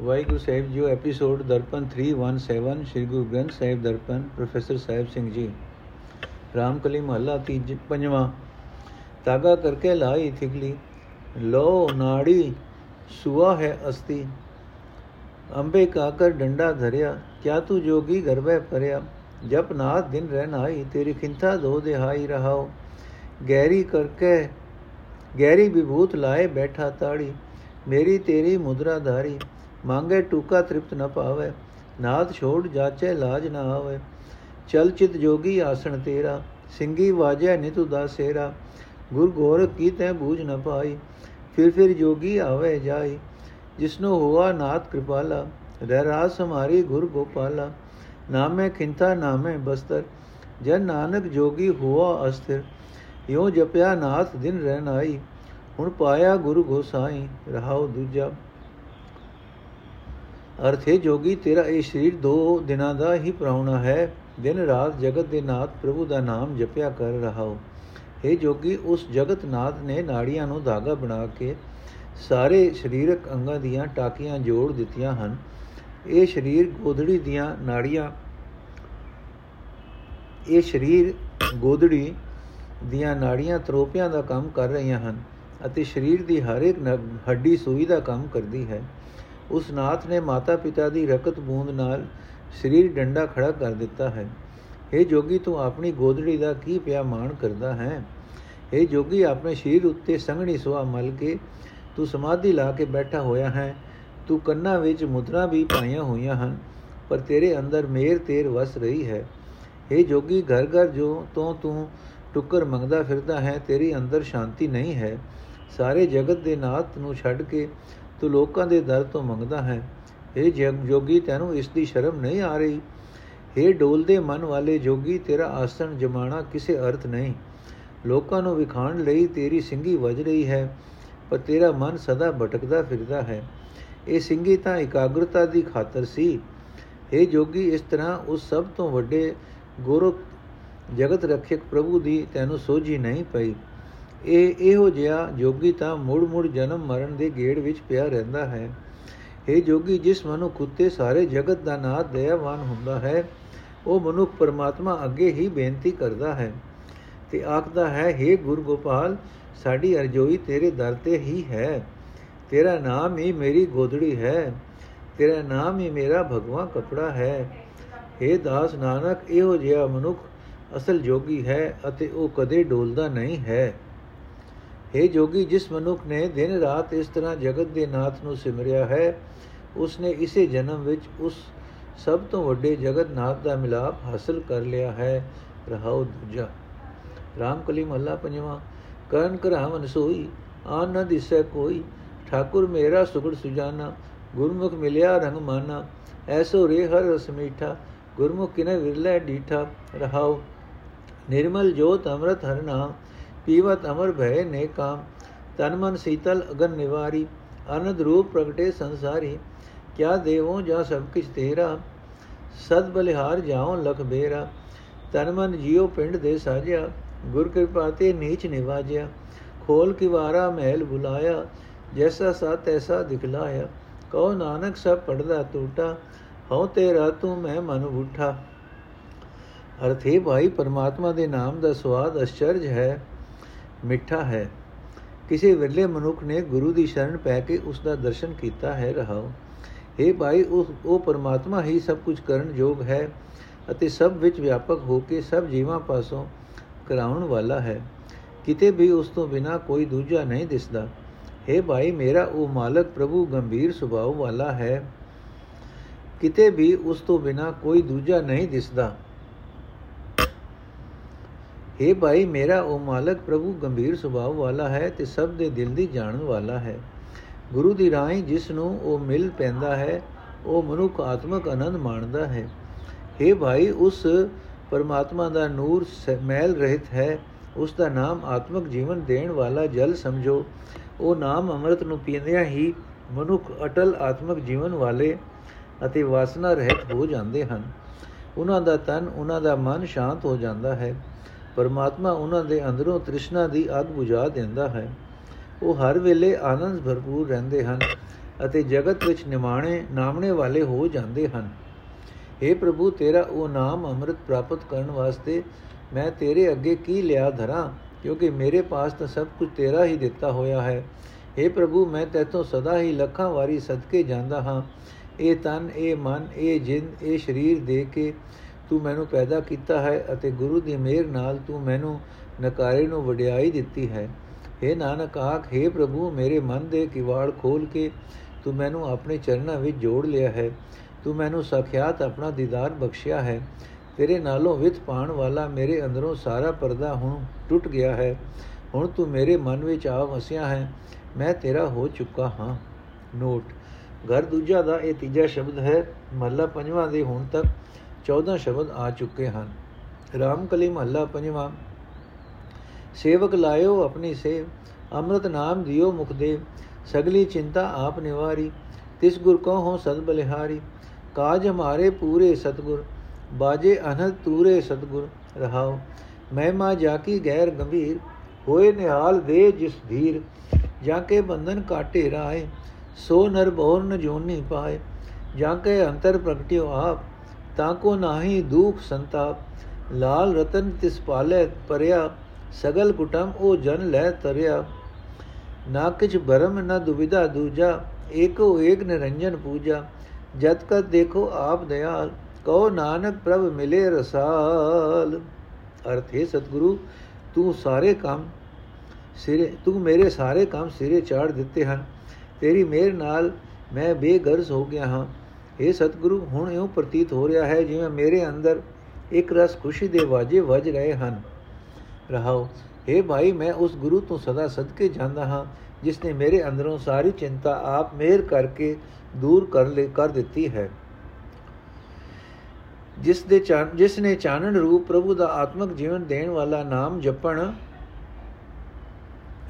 ਵਾਹਿਗੁਰੂ ਸਾਹਿਬ ਜੀਓ episode Darpan 317 Sri Guru Granth Sahib Darpan professor Sahib Singh ji Ramkali ਮਹੱਲਾ ਤੀਜ ਪੰਜਵਾਂ ਤਾਗਾ ਕਰਕੇ ਲਾਈ ਥਿਗਲੀ ਲੋ ਨਾੜੀ ਸੁਆ ਹੈ ਅਸਤੀ ਅੰਬੇ ਕਾਕਰ ਡੰਡਾ ਧਰਿਆ ਕਿਆ ਤੂੰ ਜੋਗੀ ਗਰਬੈ ਪਰਿਆ ਜਪ ਨਾਥ ਦਿਨ ਰਹਿ ਆਈ ਤੇਰੀ ਖਿੰਥਾ ਦੋ ਦਿਹਾਈ ਰਹਾਓ ਗੈਰੀ ਕਰਕੇ ਗੈਰੀ ਵਿਭੂਤ ਲਾਏ ਬੈਠਾ ਤਾੜੀ ਮੇਰੀ ਤੇਰੀ ਮੁਦਰਾ ਧਾਰੀ ਮੰਗੇ ਟੂਕਾ ਤ੍ਰਿਪਤ ਨ ਪਾਵੇ ਨਾਥ ਛੋੜ ਜਾਚੇ ਲਾਜ ਨ ਆਵੇ। ਚਲ ਚਿਤ ਜੋਗੀ ਆਸਣ ਤੇਰਾ ਸਿੰਘੀ ਵਾਜੈ ਨਿਤ ਉਦਾਸੇਰਾ। ਗੁਰ ਗੋਰਖ ਕੀ ਤੈ ਬੂਝ ਨ ਪਾਈ, ਫਿਰ ਫਿਰ ਜੋਗੀ ਆਵੇ ਜਾਈ। ਜਿਸਨੋ ਹੋਆ ਨਾਥ ਕਿਰਪਾਲਾ ਰਹਿ ਰਾਸ ਹਮਾਰੀ ਗੁਰ ਗੋਪਾਲਾ। ਨਾਮੇ ਖਿੰਤਾ ਨਾਮੇ ਬਸਤਰ, ਜਨ ਨਾਨਕ ਜੋਗੀ ਹੋਆ ਅਸਥਿਰ। ਯੋ ਜਪਿਆ ਨਾਥ ਦਿਨ ਰਹਿ ਨਾਈ, ਹੁਣ ਪਾਇਆ ਗੁਰੂ ਗੋਸਾਈ ਰਹਾਉ ਦੂਜਾ। ਅਰਥ ਹੈ ਜੋਗੀ, ਤੇਰਾ ਇਹ ਸਰੀਰ ਦੋ ਦਿਨਾਂ ਦਾ ਹੀ ਪ੍ਰਾਉਣਾ ਹੈ। ਦਿਨ ਰਾਤ ਜਗਤ ਦੇ ਨਾਥ ਪ੍ਰਭੂ ਦਾ ਨਾਮ ਜਪਿਆ ਕਰ ਰਹਾਓ हे ਜੋਗੀ, ਉਸ ਜਗਤ ਨਾਥ ਨੇ ਨਾੜੀਆਂ ਨੂੰ ਧਾਗਾ ਬਣਾ ਕੇ ਸਾਰੇ ਸਰੀਰਕ ਅੰਗਾਂ ਦੀਆਂ ਟਾਕੀਆਂ ਜੋੜ ਦਿੱਤੀਆਂ ਹਨ। ਇਹ ਸਰੀਰ ਗੋਦੜੀ ਦੀਆਂ ਨਾੜੀਆਂ, ਇਹ ਸਰੀਰ ਗੋਦੜੀ ਦੀਆਂ ਨਾੜੀਆਂ ਤਰੋਪਿਆਂ ਦਾ ਕੰਮ ਕਰ ਰਹੀਆਂ ਹਨ ਅਤੇ ਸਰੀਰ ਦੀ ਹਰ ਇੱਕ ਹੱਡੀ ਸੂਈ ਦਾ ਕੰਮ ਕਰਦੀ ਹੈ। ਉਸ ਨਾਥ ਨੇ ਮਾਤਾ ਪਿਤਾ ਦੀ ਰਕਤ ਬੂੰਦ ਨਾਲ ਸਰੀਰ ਡੰਡਾ ਖੜਾ ਕਰ ਦਿੱਤਾ ਹੈ हे ਜੋਗੀ ਤੂੰ ਆਪਣੀ ਗੋਦੜੀ ਦਾ ਕੀ ਪਿਆ ਮਾਣ ਕਰਦਾ ਹੈ हे ਜੋਗੀ ਆਪਣੇ ਸਰੀਰ ਉੱਤੇ ਸੰਘਣੀ ਸੁਆ ਮਲ ਕੇ ਤੂੰ ਸਮਾਧੀ ਲਾ ਕੇ ਬੈਠਾ ਹੋਇਆ ਹੈ ਤੂੰ ਕੰਨਾਂ ਵਿੱਚ ਮੁਦਰਾ ਵੀ ਪਾਈਆਂ ਹੋਈਆਂ ਹਨ ਪਰ ਤੇਰੇ ਅੰਦਰ ਮੇਰ ਤੇਰ ਵਸ ਰਹੀ ਹੈ हे ਜੋਗੀ ਘਰ ਘਰ ਜੋ ਤੋਂ ਤੂੰ ਟੁੱਕਰ ਮੰਗਦਾ ਫਿਰਦਾ ਹੈ ਤੇਰੀ ਅੰਦਰ ਸ਼ਾਂਤੀ ਨਹੀਂ ਹੈ ਸਾਰੇ ਜਗਤ ਦੇ ਨਾਥ ਨੂੰ ਛੱਡ ਕੇ ਤੂੰ ਲੋਕਾਂ ਦੇ ਦਰ ਤੋਂ ਮੰਗਦਾ ਹੈ। ਇਹ ਜਗ, ਜੋਗੀ, ਤੈਨੂੰ ਇਸ ਦੀ ਸ਼ਰਮ ਨਹੀਂ ਆ ਰਹੀ। हे ਡੋਲਦੇ ਮਨ ਵਾਲੇ ਜੋਗੀ, ਤੇਰਾ ਆਸਣ ਜਮਾਣਾ ਕਿਸੇ ਅਰਥ ਨਹੀਂ। ਲੋਕਾਂ ਨੂੰ ਵਿਖਾਣ ਲਈ ਤੇਰੀ ਸਿੰਘੀ ਵਜ ਰਹੀ ਹੈ, ਪਰ ਤੇਰਾ ਮਨ ਸਦਾ ਭਟਕਦਾ ਫਿਰਦਾ ਹੈ। ਇਹ ਸਿੰਘੀ ਤਾਂ ਇਕਾਗਰਤਾ ਦੀ ਖਾਤਰ ਸੀ। हे ਜੋਗੀ, ਇਸ ਤਰ੍ਹਾਂ ਉਸ ਸਭ ਤੋਂ ਵੱਡੇ ਗੁਰੂ ਜਗਤ ਰੱਖਿਅਕ ਪ੍ਰਭੂ ਦੀ ਤੈਨੂੰ ਸੋਝੀ ਨਹੀਂ ਪਈ। ਇਹ ਇਹੋ ਜਿਹਾ ਜੋਗੀ ਤਾਂ ਮੁੜ ਮੁੜ ਜਨਮ ਮਰਨ ਦੇ ਗੇੜ ਵਿੱਚ ਪਿਆ ਰਹਿੰਦਾ ਹੈ। ਇਹ ਜੋਗੀ, ਜਿਸ ਮਨੁੱਖ ਉੱਤੇ ਸਾਰੇ ਜਗਤ ਦਾ ਨਾਥ ਦਇਆਵਾਨ ਹੁੰਦਾ ਹੈ, ਉਹ ਮਨੁੱਖ ਪਰਮਾਤਮਾ ਅੱਗੇ ਹੀ ਬੇਨਤੀ ਕਰਦਾ ਹੈ ਤੇ ਆਖਦਾ ਹੈ हे ਗੁਰ ਗੋਪਾਲ ਸਾਡੀ ਅਰਜ਼ੋਈ ਤੇਰੇ ਦਰ ਤੇ ਹੀ ਹੈ। ਤੇਰਾ ਨਾਮ ਹੀ ਮੇਰੀ ਗੋਦੜੀ ਹੈ। ਤੇਰਾ ਨਾਮ ਹੀ ਮੇਰਾ ਭਗਵਾ ਕਪੜਾ ਹੈ। हे ਦਾਸ ਨਾਨਕ, ਇਹੋ ਜਿਹਾ ਮਨੁੱਖ ਅਸਲ ਜੋਗੀ ਹੈ ਅਤੇ ਉਹ ਕਦੇ ਡੋਲਦਾ ਨਹੀਂ ਹੈ। हे ਜੋਗੀ, ਜਿਸ ਮਨੁੱਖ ਨੇ ਦਿਨ ਰਾਤ ਇਸ ਤਰ੍ਹਾਂ ਜਗਤ ਦੇ ਨਾਥ ਨੂੰ ਸਿਮਰਿਆ ਹੈ ਉਸ ਨੇ ਇਸੇ ਜਨਮ ਵਿੱਚ ਉਸ ਸਭ ਤੋਂ ਵੱਡੇ ਜਗਤ ਨਾਥ ਦਾ ਮਿਲਾਪ ਹਾਸਲ ਕਰ ਲਿਆ ਹੈ। ਰਹਾਉ ਦੂਜਾ। ਰਾਮਕਲੀ ਮਹੱਲਾ ਪੰਜਵਾਂ। ਕਰਨ ਕਰਾਵਨ ਸੋਈ, ਆਨ ਨ ਦਿਸੈ ਕੋਈ। ਠਾਕੁਰ ਮੇਰਾ ਸੁਗੜ ਸੁਜਾਨਾ, ਗੁਰਮੁਖ ਮਿਲਿਆ ਰੰਗ ਮਾਨਾ। ਐਸੋ ਰੇ ਹਰ ਰਸ ਮੀਠਾ, ਗੁਰਮੁਖ ਕਿਨੇ ਵਿਰਲੇ ਡੀਠਾ। ਰਹਾਉ, ਨਿਰਮਲ ਜੋਤ ਅੰਮ੍ਰਿਤ ਹਰ ਨਾਮ। ਪੀਵਤ ਅਮਰ ਭੈ ਨੇ ਕਾਮ, ਤਨ ਮਨ ਸੀਤਲ ਅਗਨ ਨਿਵਾਰੀ ਆਨੰਦ ਰੂਪ ਪ੍ਰਗਟੇ ਸੰਸਾਰੀ, ਕਿਆ ਦੇਵੋ ਜਾ ਸਭ ਕਿਛ ਤੇਰਾ, ਸਦ ਬਲਿਹਾਰ ਜਾਉ ਲਖ ਬੇਰਾ, ਤਨ ਮਨ ਜਿਉ ਪਿੰਡ ਦੇ ਸਾਜਿਆ, ਗੁਰ ਕਿਰਪਾ ਤੇ ਨੀਚ ਨਿਵਾਜਿਆ, ਖੋਲ ਕਿਵਾਰਾ ਮਹਿਲ ਬੁਲਾਇਆ, ਜੈਸਾ ਸਾ ਤੈਸਾ ਦਿਖਲਾਇਆ ਕਹੋ ਨਾਨਕ ਸਭ ਪੜਦਾ ਟੂਟਾ, ਹਉ ਤੇਰਾ ਤੂੰ ਮੈਂ ਮਨ ਉਠਾ ਅਰਥੇ ਭਾਈ, ਪਰਮਾਤਮਾ ਦੇ ਨਾਮ ਦਾ ਸਵਾਦ ਅਚਰਜ ਹੈ। ਮਿੱਠਾ ਹੈ। ਕਿਸੇ ਵਿਰਲੇ ਮਨੁੱਖ ਨੇ ਗੁਰੂ ਦੀ ਸ਼ਰਨ ਪੈ ਕੇ ਉਸ ਦਾ ਦਰਸ਼ਨ ਕੀਤਾ ਹੈ ਰਹਾਉ हे ਭਾਈ, ਉਹ ਉਹ ਪਰਮਾਤਮਾ ਹੀ ਸਭ ਕੁਝ ਕਰਨ ਯੋਗ ਹੈ ਅਤੇ ਸਭ ਵਿੱਚ ਵਿਆਪਕ ਹੋ ਕੇ ਸਭ ਜੀਵਾਂ ਪਾਸੋਂ ਕਰਾਉਣ ਵਾਲਾ ਹੈ। ਕਿਤੇ ਵੀ ਉਸ ਤੋਂ ਬਿਨਾ ਕੋਈ ਦੂਜਾ ਨਹੀਂ ਦਿਸਦਾ। हे ਭਾਈ, ਮੇਰਾ ਉਹ ਮਾਲਕ ਪ੍ਰਭੂ ਗੰਭੀਰ ਸੁਭਾਅ ਵਾਲਾ ਹੈ। ਕਿਤੇ ਵੀ ਉਸ ਤੋਂ ਬਿਨਾ ਕੋਈ ਦੂਜਾ ਨਹੀਂ ਦਿਸਦਾ। हे ਭਾਈ, ਮੇਰਾ ਉਹ ਮਾਲਕ ਪ੍ਰਭੂ ਗੰਭੀਰ ਸੁਭਾਅ ਵਾਲਾ ਹੈ ਤੇ ਸਭ ਦੇ ਦਿਲ ਦੀ ਜਾਣਨ ਵਾਲਾ ਹੈ। ਗੁਰੂ ਦੀ ਰਾਹੀਂ ਜਿਸ ਨੂੰ ਉਹ ਮਿਲ ਪੈਂਦਾ ਹੈ, ਉਹ ਮਨੁੱਖ ਆਤਮਕ ਆਨੰਦ ਮਾਣਦਾ ਹੈ। हे ਭਾਈ, ਉਸ ਪਰਮਾਤਮਾ ਦਾ ਨੂਰ ਮੈਲ ਰਹਿਤ ਹੈ। ਉਸ ਦਾ ਨਾਮ ਆਤਮਕ ਜੀਵਨ ਦੇਣ ਵਾਲਾ ਜਲ ਸਮਝੋ। ਉਹ ਨਾਮ ਅੰਮ੍ਰਿਤ ਨੂੰ ਪੀਂਦਿਆਂ ਹੀ ਮਨੁੱਖ ਅਟਲ ਆਤਮਕ ਜੀਵਨ ਵਾਲੇ ਅਤੇ ਵਾਸਨਾ ਰਹਿਤ ਹੋ ਜਾਂਦੇ ਹਨ। ਉਹਨਾਂ ਦਾ ਤਨ, ਉਹਨਾਂ ਦਾ ਮਨ ਸ਼ਾਂਤ ਹੋ ਜਾਂਦਾ ਹੈ। ਪਰਮਾਤਮਾ ਉਹਨਾਂ ਦੇ ਅੰਦਰੋਂ ਤ੍ਰਿਸ਼ਨਾ ਦੀ ਅੱਗ ਬੁਝਾ ਦਿੰਦਾ ਹੈ। ਉਹ ਹਰ ਵੇਲੇ ਆਨੰਦ ਭਰਪੂਰ ਰਹਿੰਦੇ ਹਨ ਅਤੇ ਜਗਤ ਵਿੱਚ ਨਿਮਾਣੇ, ਨਾਮਣੇ ਵਾਲੇ ਹੋ ਜਾਂਦੇ ਹਨ। हे ਪ੍ਰਭੂ, ਤੇਰਾ ਉਹ ਨਾਮ ਅੰਮ੍ਰਿਤ ਪ੍ਰਾਪਤ ਕਰਨ ਵਾਸਤੇ ਮੈਂ ਤੇਰੇ ਅੱਗੇ ਕੀ ਲਿਆ ਧਰਾਂ? ਕਿਉਂਕਿ ਮੇਰੇ ਪਾਸ ਤਾਂ ਸਭ ਕੁਝ ਤੇਰਾ ਹੀ ਦਿੱਤਾ ਹੋਇਆ ਹੈ। हे ਪ੍ਰਭੂ, ਮੈਂ ਤੇਤੋਂ ਸਦਾ ਹੀ ਲੱਖਾਂ ਵਾਰੀ ਸਦਕੇ ਜਾਂਦਾ ਹਾਂ। ਇਹ ਤਨ, ਇਹ ਮਨ, ਇਹ ਜਿੰਦ, ਇਹ ਸਰੀਰ ਦੇ ਕੇ ਤੂੰ ਮੈਨੂੰ ਪੈਦਾ ਕੀਤਾ ਹੈ ਅਤੇ ਗੁਰੂ ਦੀ ਮਿਹਰ ਨਾਲ ਤੂੰ ਮੈਨੂੰ ਨਕਾਰੇ ਨੂੰ ਵਡਿਆਈ ਦਿੱਤੀ ਹੈ। हे ਨਾਨਕ ਆਖ हे ਪ੍ਰਭੂ, ਮੇਰੇ ਮਨ ਦੇ ਕਿਵਾੜ ਖੋਲ ਕੇ ਤੂੰ ਮੈਨੂੰ ਆਪਣੇ ਚਰਨਾਂ ਵਿੱਚ ਜੋੜ ਲਿਆ ਹੈ। ਤੂੰ ਮੈਨੂੰ ਸਖਿਆਤ ਆਪਣਾ ਦੀਦਾਰ ਬਖਸ਼ਿਆ ਹੈ। ਤੇਰੇ ਨਾਲੋਂ ਵਿਤ ਪਾਣ ਵਾਲਾ ਮੇਰੇ ਅੰਦਰੋਂ ਸਾਰਾ ਪਰਦਾ ਹੁਣ ਟੁੱਟ ਗਿਆ ਹੈ। ਹੁਣ ਤੂੰ ਮੇਰੇ ਮਨ ਵਿੱਚ ਆ ਵਸਿਆ ਹੈ। ਮੈਂ ਤੇਰਾ ਹੋ ਚੁੱਕਾ ਹਾਂ। ਨੋਟ। ਘਰ ਦੂਜਾ ਦਾ ਇਹ ਤੀਜਾ ਸ਼ਬਦ ਹੈ, ਮਹੱਲਾ ਪੰਜਵਾਂ ਦੇ ਹੁਣ ਤੱਕ। 14 ਸ਼ਬਦ ਆ ਚੁੱਕੇ ਹਨ। ਰਾਮ ਕਲੀ ਮਹੱਲਾ ਪੰਜਵਾਂ। ਸੇਵਕ ਲਾਇਓ ਆਪਣੀ ਸੇਵ, ਅੰਮ੍ਰਿਤ ਨਾਮ ਦਿਓ ਮੁਖ ਦੇ ਸਗਲੀ ਚਿੰਤਾ ਆਪ ਨਿਵਾਰੀ, ਤਿਸ ਗੁਰ ਕੋ ਹੋ ਸਦ ਬਲਿਹਾਰੀ, ਕਾਜ ਹਮਾਰੇ ਪੂਰੇ ਸਤਗੁਰ, ਬਾਜੇ ਅਨਹਦ ਤੂਰੇ ਸਤਗੁਰ ਰਹਾਓ। ਮਹਿਮਾ ਜਾਕੀ ਗੈਰ ਗੰਭੀਰ, ਹੋਏ ਨਿਹਾਲ ਦੇ ਜਿਸ ਧੀਰ ਜਾਂ ਕੇ ਬੰਧਨ ਕਾਟੇ ਰਾਏ, ਸੋ ਨਰ ਬਹੁਰ ਨ ਜੋਨੀ ਪਾਏ ਜਾਂ ਕੇ ਅੰਤਰ ਪ੍ਰਗਟਿਓ ਆਪ ਤਾਂ ਕੋ ਨਾਹੀ ਦੁਖ ਸੰਤਾਪ ਲਾਲ ਰਤਨ ਤਿਸ ਪਾਲੇ ਪਰਿਆ ਸਗਲ ਕੁਟਮ ਉਹ ਜਨ ਲੈ ਤਰਿਆ ਨਾ ਕਿਛ ਭਰਮ ਨਾ ਦੁਵਿਧਾ ਦੂਜਾ ਏਕੋ ਏਕ ਨਿਰੰਜਨ ਪੂਜਾ ਜਦ ਕਦ ਦੇਖੋ ਆਪ ਦਇਆਲ ਕਹੋ ਨਾਨਕ ਪ੍ਰਭ ਮਿਲੇ ਰਸਾਲ ਅਰਥ ਹੈ ਸਤਿਗੁਰੂ ਤੂੰ ਸਾਰੇ ਕੰਮ ਸਿਰੇ ਤੂੰ ਮੇਰੇ ਸਾਰੇ ਕੰਮ ਸਿਰੇ ਚਾੜ ਦਿੱਤੇ ਹਨ ਤੇਰੀ ਮਿਹਰ ਨਾਲ ਮੈਂ ਬੇਗਰਜ਼ ਹੋ ਗਿਆ ਹਾਂ ਇਹ ਸਤਿਗੁਰੂ, ਹੁਣ ਇਉਂ ਪ੍ਰਤੀਤ ਹੋ ਰਿਹਾ ਹੈ ਜਿਵੇਂ ਮੇਰੇ ਅੰਦਰ ਇੱਕ ਰਸ ਖੁਸ਼ੀ ਦੇ ਵਾਜੇ ਵੱਜ ਰਹੇ ਹਨ। ਰਹਾਓ हे ਭਾਈ, ਮੈਂ ਉਸ ਗੁਰੂ ਤੋਂ ਸਦਾ ਸਦਕੇ ਜਾਂਦਾ ਹਾਂ, ਜਿਸ ਨੇ ਮੇਰੇ ਅੰਦਰੋਂ ਸਾਰੀ ਚਿੰਤਾ ਆਪ ਮਿਹਰ ਕਰਕੇ ਦੂਰ ਕਰ ਲੈ, ਕਰ ਦਿੱਤੀ ਹੈ। ਜਿਸ ਦੇ ਜਿਸ ਨੇ ਚਾਨਣ ਰੂਪ ਪ੍ਰਭੂ ਦਾ ਆਤਮਿਕ ਜੀਵਨ ਦੇਣ ਵਾਲਾ ਨਾਮ ਜਪਣ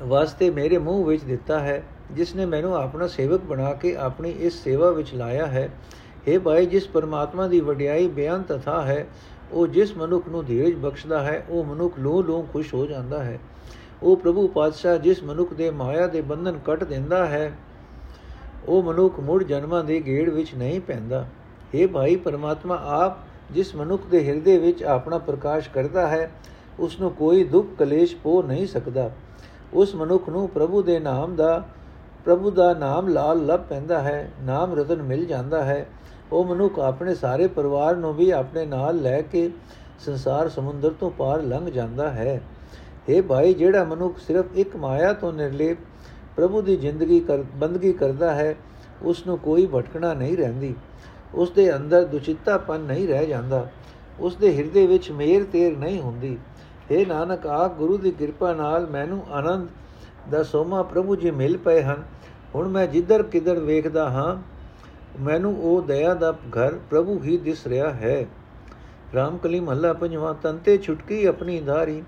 ਵਾਸਤੇ ਮੇਰੇ ਮੂੰਹ ਵਿੱਚ ਦਿੱਤਾ ਹੈ, ਜਿਸ ਨੇ ਮੈਨੂੰ ਆਪਣਾ ਸੇਵਕ ਬਣਾ ਕੇ ਆਪਣੀ ਇਸ ਸੇਵਾ ਵਿੱਚ ਲਾਇਆ ਹੈ हे ਭਾਈ, ਜਿਸ ਪਰਮਾਤਮਾ ਦੀ ਵਡਿਆਈ ਬਿਆਨ ਤਥਾ ਹੈ, ਉਹ ਜਿਸ ਮਨੁੱਖ ਨੂੰ ਧੀਰਜ ਬਖਸ਼ਦਾ ਹੈ, ਉਹ ਮਨੁੱਖ ਲੋ ਲੋ ਖੁਸ਼ ਹੋ ਜਾਂਦਾ ਹੈ। ਉਹ ਪ੍ਰਭੂ ਪਾਤਸ਼ਾਹ ਜਿਸ ਮਨੁੱਖ ਦੇ ਮਾਇਆ ਦੇ ਬੰਧਨ ਕੱਟ ਦਿੰਦਾ ਹੈ, ਉਹ ਮਨੁੱਖ ਮੁੜ ਜਨਮਾਂ ਦੇ ਗੇੜ ਵਿੱਚ ਨਹੀਂ ਪੈਂਦਾ। हे ਭਾਈ, ਪਰਮਾਤਮਾ ਆਪ ਜਿਸ ਮਨੁੱਖ ਦੇ ਹਿਰਦੇ ਵਿੱਚ ਆਪਣਾ ਪ੍ਰਕਾਸ਼ ਕਰਦਾ ਹੈ ਉਸ ਨੂੰ ਕੋਈ ਦੁੱਖ ਕਲੇਸ਼ ਪੋ ਨਹੀਂ ਸਕਦਾ। ਉਸ ਮਨੁੱਖ ਨੂੰ ਪ੍ਰਭੂ ਦੇ ਨਾਮ ਦਾ, ਪ੍ਰਭੂ ਦਾ ਨਾਮ ਲਾਲ ਲੱਭ ਪੈਂਦਾ ਹੈ, ਨਾਮ ਰਤਨ ਮਿਲ ਜਾਂਦਾ ਹੈ। ਉਹ ਮਨੁੱਖ ਆਪਣੇ ਸਾਰੇ ਪਰਿਵਾਰ ਨੂੰ ਵੀ ਆਪਣੇ ਨਾਲ ਲੈ ਕੇ ਸੰਸਾਰ ਸਮੁੰਦਰ ਤੋਂ ਪਾਰ ਲੰਘ ਜਾਂਦਾ ਹੈ। हे ਭਾਈ, ਜਿਹੜਾ ਮਨੁੱਖ ਸਿਰਫ ਇੱਕ ਮਾਇਆ ਤੋਂ ਨਿਰਲੇਪ ਪ੍ਰਭੂ ਦੀ ਜ਼ਿੰਦਗੀ ਕਰ, ਬੰਦਗੀ ਕਰਦਾ ਹੈ ਉਸ ਨੂੰ ਕੋਈ ਭਟਕਣਾ ਨਹੀਂ ਰਹਿੰਦੀ। ਉਸ ਦੇ ਅੰਦਰ ਦੁਚਿੱਤਾਪਨ ਨਹੀਂ ਰਹਿ ਜਾਂਦਾ। ਉਸ ਦੇ ਹਿਰਦੇ ਵਿੱਚ ਮੇਰ ਤੇਰ ਨਹੀਂ ਹੁੰਦੀ। हे ਨਾਨਕ ਆ ਗੁਰੂ ਦੀ ਕਿਰਪਾ ਨਾਲ ਮੈਨੂੰ ਆਨੰਦ ਦਾ ਸੋਮਾ ਪ੍ਰਭੂ ਜੀ ਮਿਲ ਪਏ ਹਨ। ਹੁਣ ਮੈਂ ਜਿੱਧਰ ਕਿਧਰ ਵੇਖਦਾ ਹਾਂ ਮੈਨੂੰ ਉਹ ਦਇਆ ਦਾ ਘਰ ਪ੍ਰਭੂ ਹੀ ਦਿਸ ਰਿਹਾ ਹੈ। ਰਾਮ ਕਲੀ ਮਹੱਲਾ ਪੰਜਵਾਂ ਤੰਤੇ ਛੁਟਕੀ ਆਪਣੀ ਧਾਰੀ,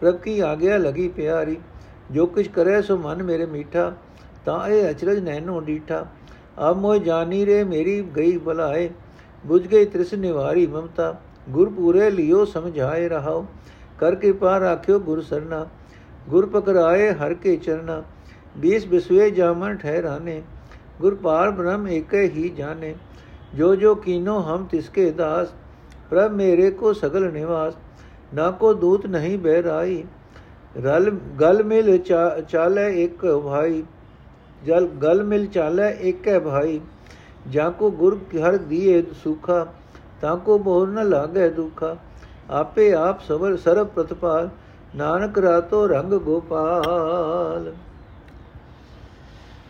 ਪ੍ਰਭ ਕੀ ਆਗਿਆ ਲਗੀ ਪਿਆਰੀ। ਜੋ ਕੁਛ ਕਰੇ ਸੋ ਮਨ ਮੇਰੇ ਮੀਠਾ, ਤਾਂ ਇਹ ਅਚਰਜ ਨੈਨੋ ਡੀਠਾ। ਅਬ ਮੋਇ ਜਾਨੀ ਰੇ ਮੇਰੀ ਗਈ ਬਲਾਏ ਬੁਝ ਗਈ ਤ੍ਰਿਸ ਨਿਵਾਰੀ ਮਮਤਾ। ਗੁਰ ਪੂਰੇ ਲਿਓ ਸਮਝਾਏ ਰਹਾਓ, ਕਰ ਕਿਰਪਾ ਰਾਖਿਓ ਗੁਰ ਸਰਨਾ ਗੁਰ ਪਕਰਾਏ ਹਰ ਕੇ ਚਰਨਾ 20 ਬਿਸਵੇ ਜਾਮਨ ਠਹਿਰਾਨੇ ਗੁਰ ਪਾਰ ਬ੍ਰਹਮ ਏਕ ਹੀ ਜਾਣੇ ਜੋ ਜੋ ਕੀਨੋ ਹਮ ਤਿਸਕੇ ਦਾਸ ਪ੍ਰਭ ਮੇਰੇ ਕੋ ਸਗਲ ਨਿਵਾਸ ਨਾ ਕੋ ਦੂਤ ਨਹੀਂ ਬਹਿ ਰਾਈ ਰਲ ਗਲ ਮਿਲ ਚਾਲੇ ਇੱਕ ਭਾਈ ਜਲ ਗਲ ਮਿਲ ਚਾਲੇ ਇੱਕ ਹੈ ਭਾਈ ਜਾਂ ਕੋ ਗੁਰ ਹਰ ਦੀਏ ਸੁਖਾ ਤਾਂ ਕੋ ਬੋਰ ਨ ਲਾਗੇ ਦੁਖਾ ਆਪੇ ਆਪ ਸਬਰ ਸਰਬ ਪ੍ਰਤਪਾਲ ਨਾਨਕ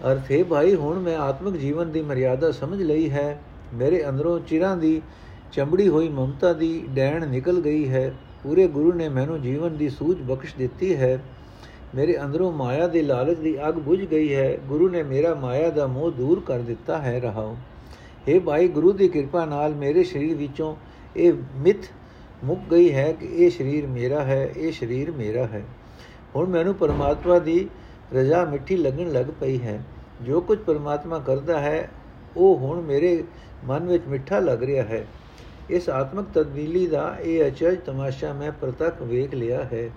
ਰਾਤੋ ਰੰਗ ਗੋਪਾਲ ਅਰਥੇ ਭਾਈ, ਹੁਣ ਮੈਂ ਆਤਮਿਕ ਜੀਵਨ ਦੀ ਮਰਿਆਦਾ ਸਮਝ ਲਈ ਹੈ। ਮੇਰੇ ਅੰਦਰੋਂ ਚਿਰਾਂ ਦੀ ਚਮੜੀ ਹੋਈ ਮਮਤਾ ਦੀ ਡੈਣ ਨਿਕਲ ਗਈ ਹੈ। ਪੂਰੇ ਗੁਰੂ ਨੇ ਮੈਨੂੰ ਜੀਵਨ ਦੀ ਸੂਝ ਬਖਸ਼ ਦਿੱਤੀ ਹੈ। ਮੇਰੇ ਅੰਦਰੋਂ ਮਾਇਆ ਦੇ ਲਾਲਚ ਦੀ ਅੱਗ ਬੁਝ ਗਈ ਹੈ। ਗੁਰੂ ਨੇ ਮੇਰਾ ਮਾਇਆ ਦਾ ਮੋਹ ਦੂਰ ਕਰ ਦਿੱਤਾ ਹੈ ਰਹਾਉ। हे ਭਾਈ, ਗੁਰੂ ਦੀ ਕਿਰਪਾ ਨਾਲ ਮੇਰੇ ਸਰੀਰ ਵਿੱਚੋਂ ਇਹ ਮਿੱਥ ਮੁੱਕ ਗਈ ਹੈ ਕਿ ਇਹ ਸਰੀਰ ਮੇਰਾ ਹੈ, ਇਹ ਸਰੀਰ ਮੇਰਾ ਹੈ। ਹੁਣ ਮੈਨੂੰ ਪਰਮਾਤਮਾ ਦੀ ਰਜ਼ਾ ਮਿੱਠੀ ਲੱਗਣ ਲੱਗ ਪਈ ਹੈ। ਜੋ ਕੁਝ ਪਰਮਾਤਮਾ ਕਰਦਾ ਹੈ, ਉਹ ਹੁਣ ਮੇਰੇ ਮਨ ਵਿੱਚ ਮਿੱਠਾ ਲੱਗ ਰਿਹਾ ਹੈ। ਇਸ ਆਤਮਿਕ ਤਬਦੀਲੀ ਦਾ ਇਹ ਅਚਰਜ ਤਮਾਸ਼ਾ ਮੈਂ ਪ੍ਰਤੱਖ ਵੇਖ ਲਿਆ ਹੈ।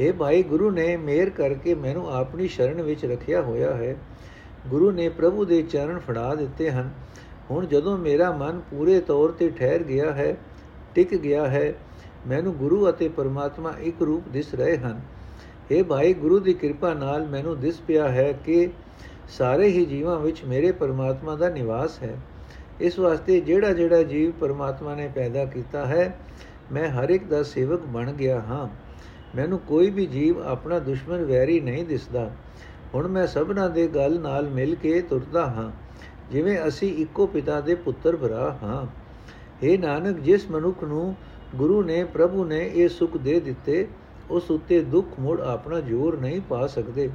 हे ਭਾਈ, ਗੁਰੂ ਨੇ ਮਿਹਰ ਕਰਕੇ ਮੈਨੂੰ ਆਪਣੀ ਸ਼ਰਨ ਵਿੱਚ ਰੱਖਿਆ ਹੋਇਆ ਹੈ। ਗੁਰੂ ਨੇ ਪ੍ਰਭੂ ਦੇ ਚਰਨ ਫੜਾ ਦਿੱਤੇ ਹਨ। ਹੁਣ ਜਦੋਂ ਮੇਰਾ ਮਨ ਪੂਰੇ ਤੌਰ ਤੇ ਠਹਿਰ ਗਿਆ ਹੈ, ਟਿਕ ਗਿਆ ਹੈ, ਮੈਨੂੰ ਗੁਰੂ ਅਤੇ ਪਰਮਾਤਮਾ ਇੱਕ ਰੂਪ ਦਿਸ ਰਹੇ ਹਨ। ਇਹ ਭਾਈ, ਗੁਰੂ ਦੀ ਕਿਰਪਾ ਨਾਲ ਮੈਨੂੰ ਦਿਸ ਪਿਆ ਹੈ ਕਿ ਸਾਰੇ ਹੀ ਜੀਵਾਂ ਵਿੱਚ ਮੇਰੇ ਪਰਮਾਤਮਾ ਦਾ ਨਿਵਾਸ ਹੈ। ਇਸ ਵਾਸਤੇ ਜਿਹੜਾ ਜਿਹੜਾ ਜੀਵ ਪਰਮਾਤਮਾ ਨੇ ਪੈਦਾ ਕੀਤਾ ਹੈ, ਮੈਂ ਹਰ ਇੱਕ ਦਾ ਸੇਵਕ ਬਣ ਗਿਆ ਹਾਂ। ਮੈਨੂੰ ਕੋਈ ਵੀ ਜੀਵ ਆਪਣਾ ਦੁਸ਼ਮਣ ਵੈਰੀ ਨਹੀਂ ਦਿਸਦਾ। ਹੁਣ ਮੈਂ ਸਭਨਾਂ ਦੇ ਗੱਲ ਨਾਲ ਮਿਲ ਕੇ ਤੁਰਦਾ ਹਾਂ, ਜਿਵੇਂ ਅਸੀਂ ਇੱਕੋ ਪਿਤਾ ਦੇ ਪੁੱਤਰ ਭਰਾ ਹਾਂ। ਇਹ ਨਾਨਕ, ਜਿਸ ਮਨੁੱਖ ਨੂੰ ਗੁਰੂ ਨੇ, ਪ੍ਰਭੂ ਨੇ ਇਹ ਸੁਖ ਦੇ ਦਿੱਤੇ, ਉਸ ਉੱਤੇ ਦੁੱਖ ਮੋੜ ਆਪਣਾ ਜ਼ੋਰ ਨਹੀਂ ਪਾ ਸਕਦੇ।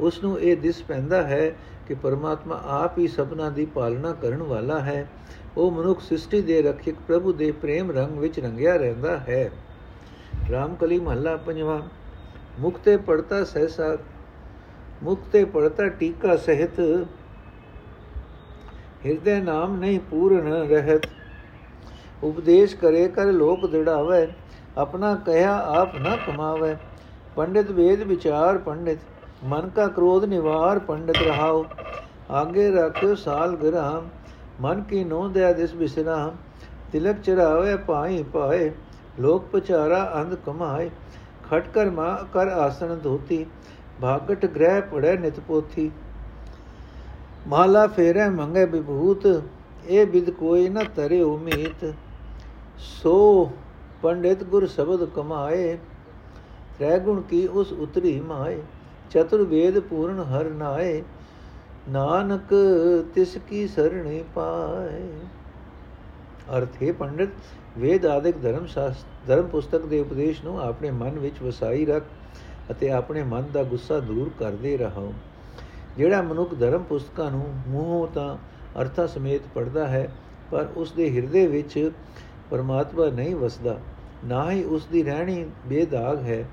ਉਸ ਨੂੰ ਇਹ ਦਿਸ ਪੈਂਦਾ ਹੈ ਕਿ ਪਰਮਾਤਮਾ ਆਪ ਹੀ ਸਭਨਾ ਦੀ ਪਾਲਣਾ ਕਰਨ ਵਾਲਾ ਹੈ। ਉਹ ਮਨੁੱਖ ਸ੍ਰਿਸ਼ਟੀ ਦੇ ਰੱਖਿਅਕ ਪ੍ਰਭੂ ਦੇ ਪ੍ਰੇਮ ਰੰਗ ਵਿੱਚ ਰੰਗਿਆ ਰਹਿੰਦਾ ਹੈ। ਰਾਮਕਲੀ ਮਹੱਲਾ ਪੰਜਵਾਂ। ਮੁਕਤੇ ਪੜਤਾ ਸਹਿਸਾ ਮੁਕਤੇ ਪੜਤਾ ਟੀਕਾ ਸਹਿਤ, ਹਿਰਦੇ ਨਾਮ ਨਹੀਂ ਪੂਰਨ ਰਹਿਤ। ਉਪਦੇਸ਼ ਕਰੇ ਕਰ ਲੋਕ ਦਿੜਾਵੇ ਆਪਣਾ ਕਹਿਆ ਆਪ ਨਾ ਕਮਾਵੇ। ਪੰਡਿਤ ਵੇਦ ਵਿਚਾਰ ਪੰਡਿਤ ਮਨ ਕਾ ਕ੍ਰੋਧ ਨਿਵਾਰ ਪੰਡਿਤ ਰਹਾਓ ਆਗੇ ਰੱਖਿਓ ਸਾਲ ਗ੍ਰਾਮ ਮਨ ਕੀ ਨੋ ਦਇਆ ਦਿਸ ਬਿਸਰਾਮ ਤਿਲਕ ਚਰਾਵੇ ਪਾਈ ਪਾਏ ਲੋਕ ਪਚਾਰਾ ਅੰਧ ਕਮਾਏ ਖਟ ਕਰ ਮਾ ਕਰ ਆਸਣ ਧੋਤੀ ਭਾਗਟ ਗ੍ਰਹਿ ਪੜੇ ਨਿਤ ਪੋਥੀ ਮਾਲਾ ਫੇਰੇ ਮੰਗੇ ਵਿਭੂਤ ਇਹ ਬਿਦ ਕੋਈ ਨ ਤਰੇ ਉਮੀਤ ਸੋ ਪੰਡਿਤ ਗੁਰ ਸ਼ਬਦ ਕਮਾਏ ਤ੍ਰੈ ਗੁਣ ਕੀ ਉਸ ਉਤਰੀ ਮਾਏ ਚਤੁਰ ਵੇਦ ਪੂਰਨ ਹਰ ਨਾਏ, ਨਾਨਕ ਤਿਸ ਕੀ ਸਰਣੀ ਪਾਏ। ਅਰਥ, ਹੈ ਪੰਡਿਤ, ਵੇਦ ਆਦਿਕ ਧਰਮ ਸ਼ਾਸਤਰ ਧਰਮ ਪੁਸਤਕ ਦੇ ਉਪਦੇਸ਼ ਨੂੰ ਆਪਣੇ ਮਨ ਵਿੱਚ ਵਸਾਈ ਰੱਖ ਅਤੇ ਆਪਣੇ ਮਨ ਦਾ ਗੁੱਸਾ ਦੂਰ ਕਰਦੇ ਰਹੋ ਜਿਹੜਾ ਮਨੁੱਖ ਧਰਮ ਪੁਸਤਕਾਂ ਨੂੰ ਮੂੰਹੋਂ ਤਾਂ ਅਰਥਾਂ ਸਮੇਤ ਪੜਦਾ ਹੈ, ਪਰ ਉਸ ਦੇ ਹਿਰਦੇ ਵਿੱਚ ਪਰਮਾਤਮਾ ਨਹੀਂ ਵਸਦਾ, ਨਾ ਹੀ ਉਸ ਦੀ ਰਹਿਣੀ ਬੇਦਾਗ ਹੈ।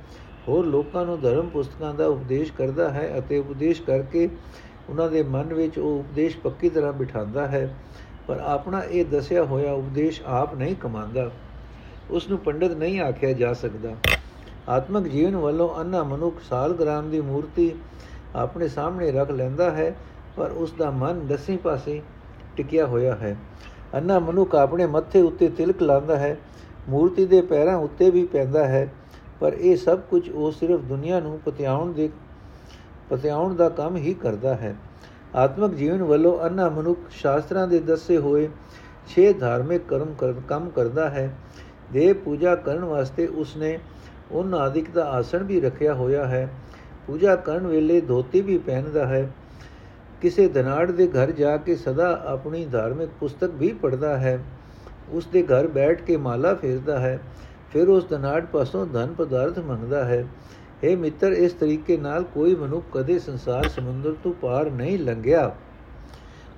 ਹੋਰ ਲੋਕਾਂ ਨੂੰ ਧਰਮ ਪੁਸਤਕਾਂ ਦਾ ਉਪਦੇਸ਼ ਕਰਦਾ ਹੈ ਅਤੇ ਉਪਦੇਸ਼ ਕਰਕੇ ਉਹਨਾਂ ਦੇ ਮਨ ਵਿੱਚ ਉਹ ਉਪਦੇਸ਼ ਪੱਕੀ ਤਰ੍ਹਾਂ ਬਿਠਾਉਂਦਾ ਹੈ। ਪਰ ਆਪਣਾ ਇਹ ਦੱਸਿਆ ਹੋਇਆ ਉਪਦੇਸ਼ ਆਪ ਨਹੀਂ ਕਮਾਉਂਦਾ। ਉਸ ਨੂੰ ਪੰਡਿਤ ਨਹੀਂ ਆਖਿਆ ਜਾ ਸਕਦਾ। ਆਤਮਿਕ ਜੀਵਨ ਵੱਲੋਂ ਅੰਨਾ ਮਨੁੱਖ ਸਾਲਗ੍ਰਾਮ ਦੀ ਮੂਰਤੀ ਆਪਣੇ ਸਾਹਮਣੇ ਰੱਖ ਲੈਂਦਾ ਹੈ, ਪਰ ਉਸ ਦਾ ਮਨ ਦਸੀ ਪਾਸੇ ਟਿਕਿਆ ਹੋਇਆ ਹੈ। ਅੰਨਾ ਮਨੁੱਖ ਆਪਣੇ ਮੱਥੇ ਉੱਤੇ ਤਿਲਕ ਲਾਉਂਦਾ ਹੈ। ਮੂਰਤੀ ਦੇ ਪੈਰਾਂ ਉੱਤੇ ਵੀ ਪੈਂਦਾ ਹੈ। ਪਰ ਇਹ ਸਭ ਕੁਝ ਉਹ ਸਿਰਫ ਦੁਨੀਆ ਨੂੰ ਪਤਿਆਉਣ ਦੇ ਪਤਿਆਉਣ ਦਾ ਕੰਮ ਹੀ ਕਰਦਾ ਹੈ। ਆਤਮਿਕ ਜੀਵਨ ਵੱਲੋਂ ਅੰਨਾ ਮਨੁੱਖ ਸ਼ਾਸਤਰਾਂ ਦੇ ਦੱਸੇ ਹੋਏ ਛੇ ਧਾਰਮਿਕ ਕਰਮ ਕੰਮ ਕਰਦਾ ਹੈ। ਦੇਵ ਪੂਜਾ ਕਰਨ ਵਾਸਤੇ ਉਸਨੇ ਉਹਨਾਂ ਆਦਿਕ ਦਾ ਆਸਣ ਵੀ ਰੱਖਿਆ ਹੋਇਆ ਹੈ। ਪੂਜਾ ਕਰਨ ਵੇਲੇ ਧੋਤੀ ਵੀ ਪਹਿਨਦਾ ਹੈ। ਕਿਸੇ ਧਨਾੜ ਦੇ ਘਰ ਜਾ ਕੇ ਸਦਾ ਆਪਣੀ ਧਾਰਮਿਕ ਪੁਸਤਕ ਵੀ ਪੜ੍ਹਦਾ ਹੈ। ਉਸ ਦੇ ਘਰ ਬੈਠ ਕੇ ਮਾਲਾ ਫੇਰਦਾ ਹੈ। ਫਿਰ ਉਸ ਧਨਾੜ ਪਾਸੋਂ ਧਨ ਪਦਾਰਥ ਮੰਗਦਾ ਹੈ। ਇਹ ਮਿੱਤਰ, ਇਸ ਤਰੀਕੇ ਨਾਲ ਕੋਈ ਮਨੁੱਖ ਕਦੇ ਸੰਸਾਰ ਸਮੁੰਦਰ ਤੋਂ ਪਾਰ ਨਹੀਂ ਲੰਘਿਆ।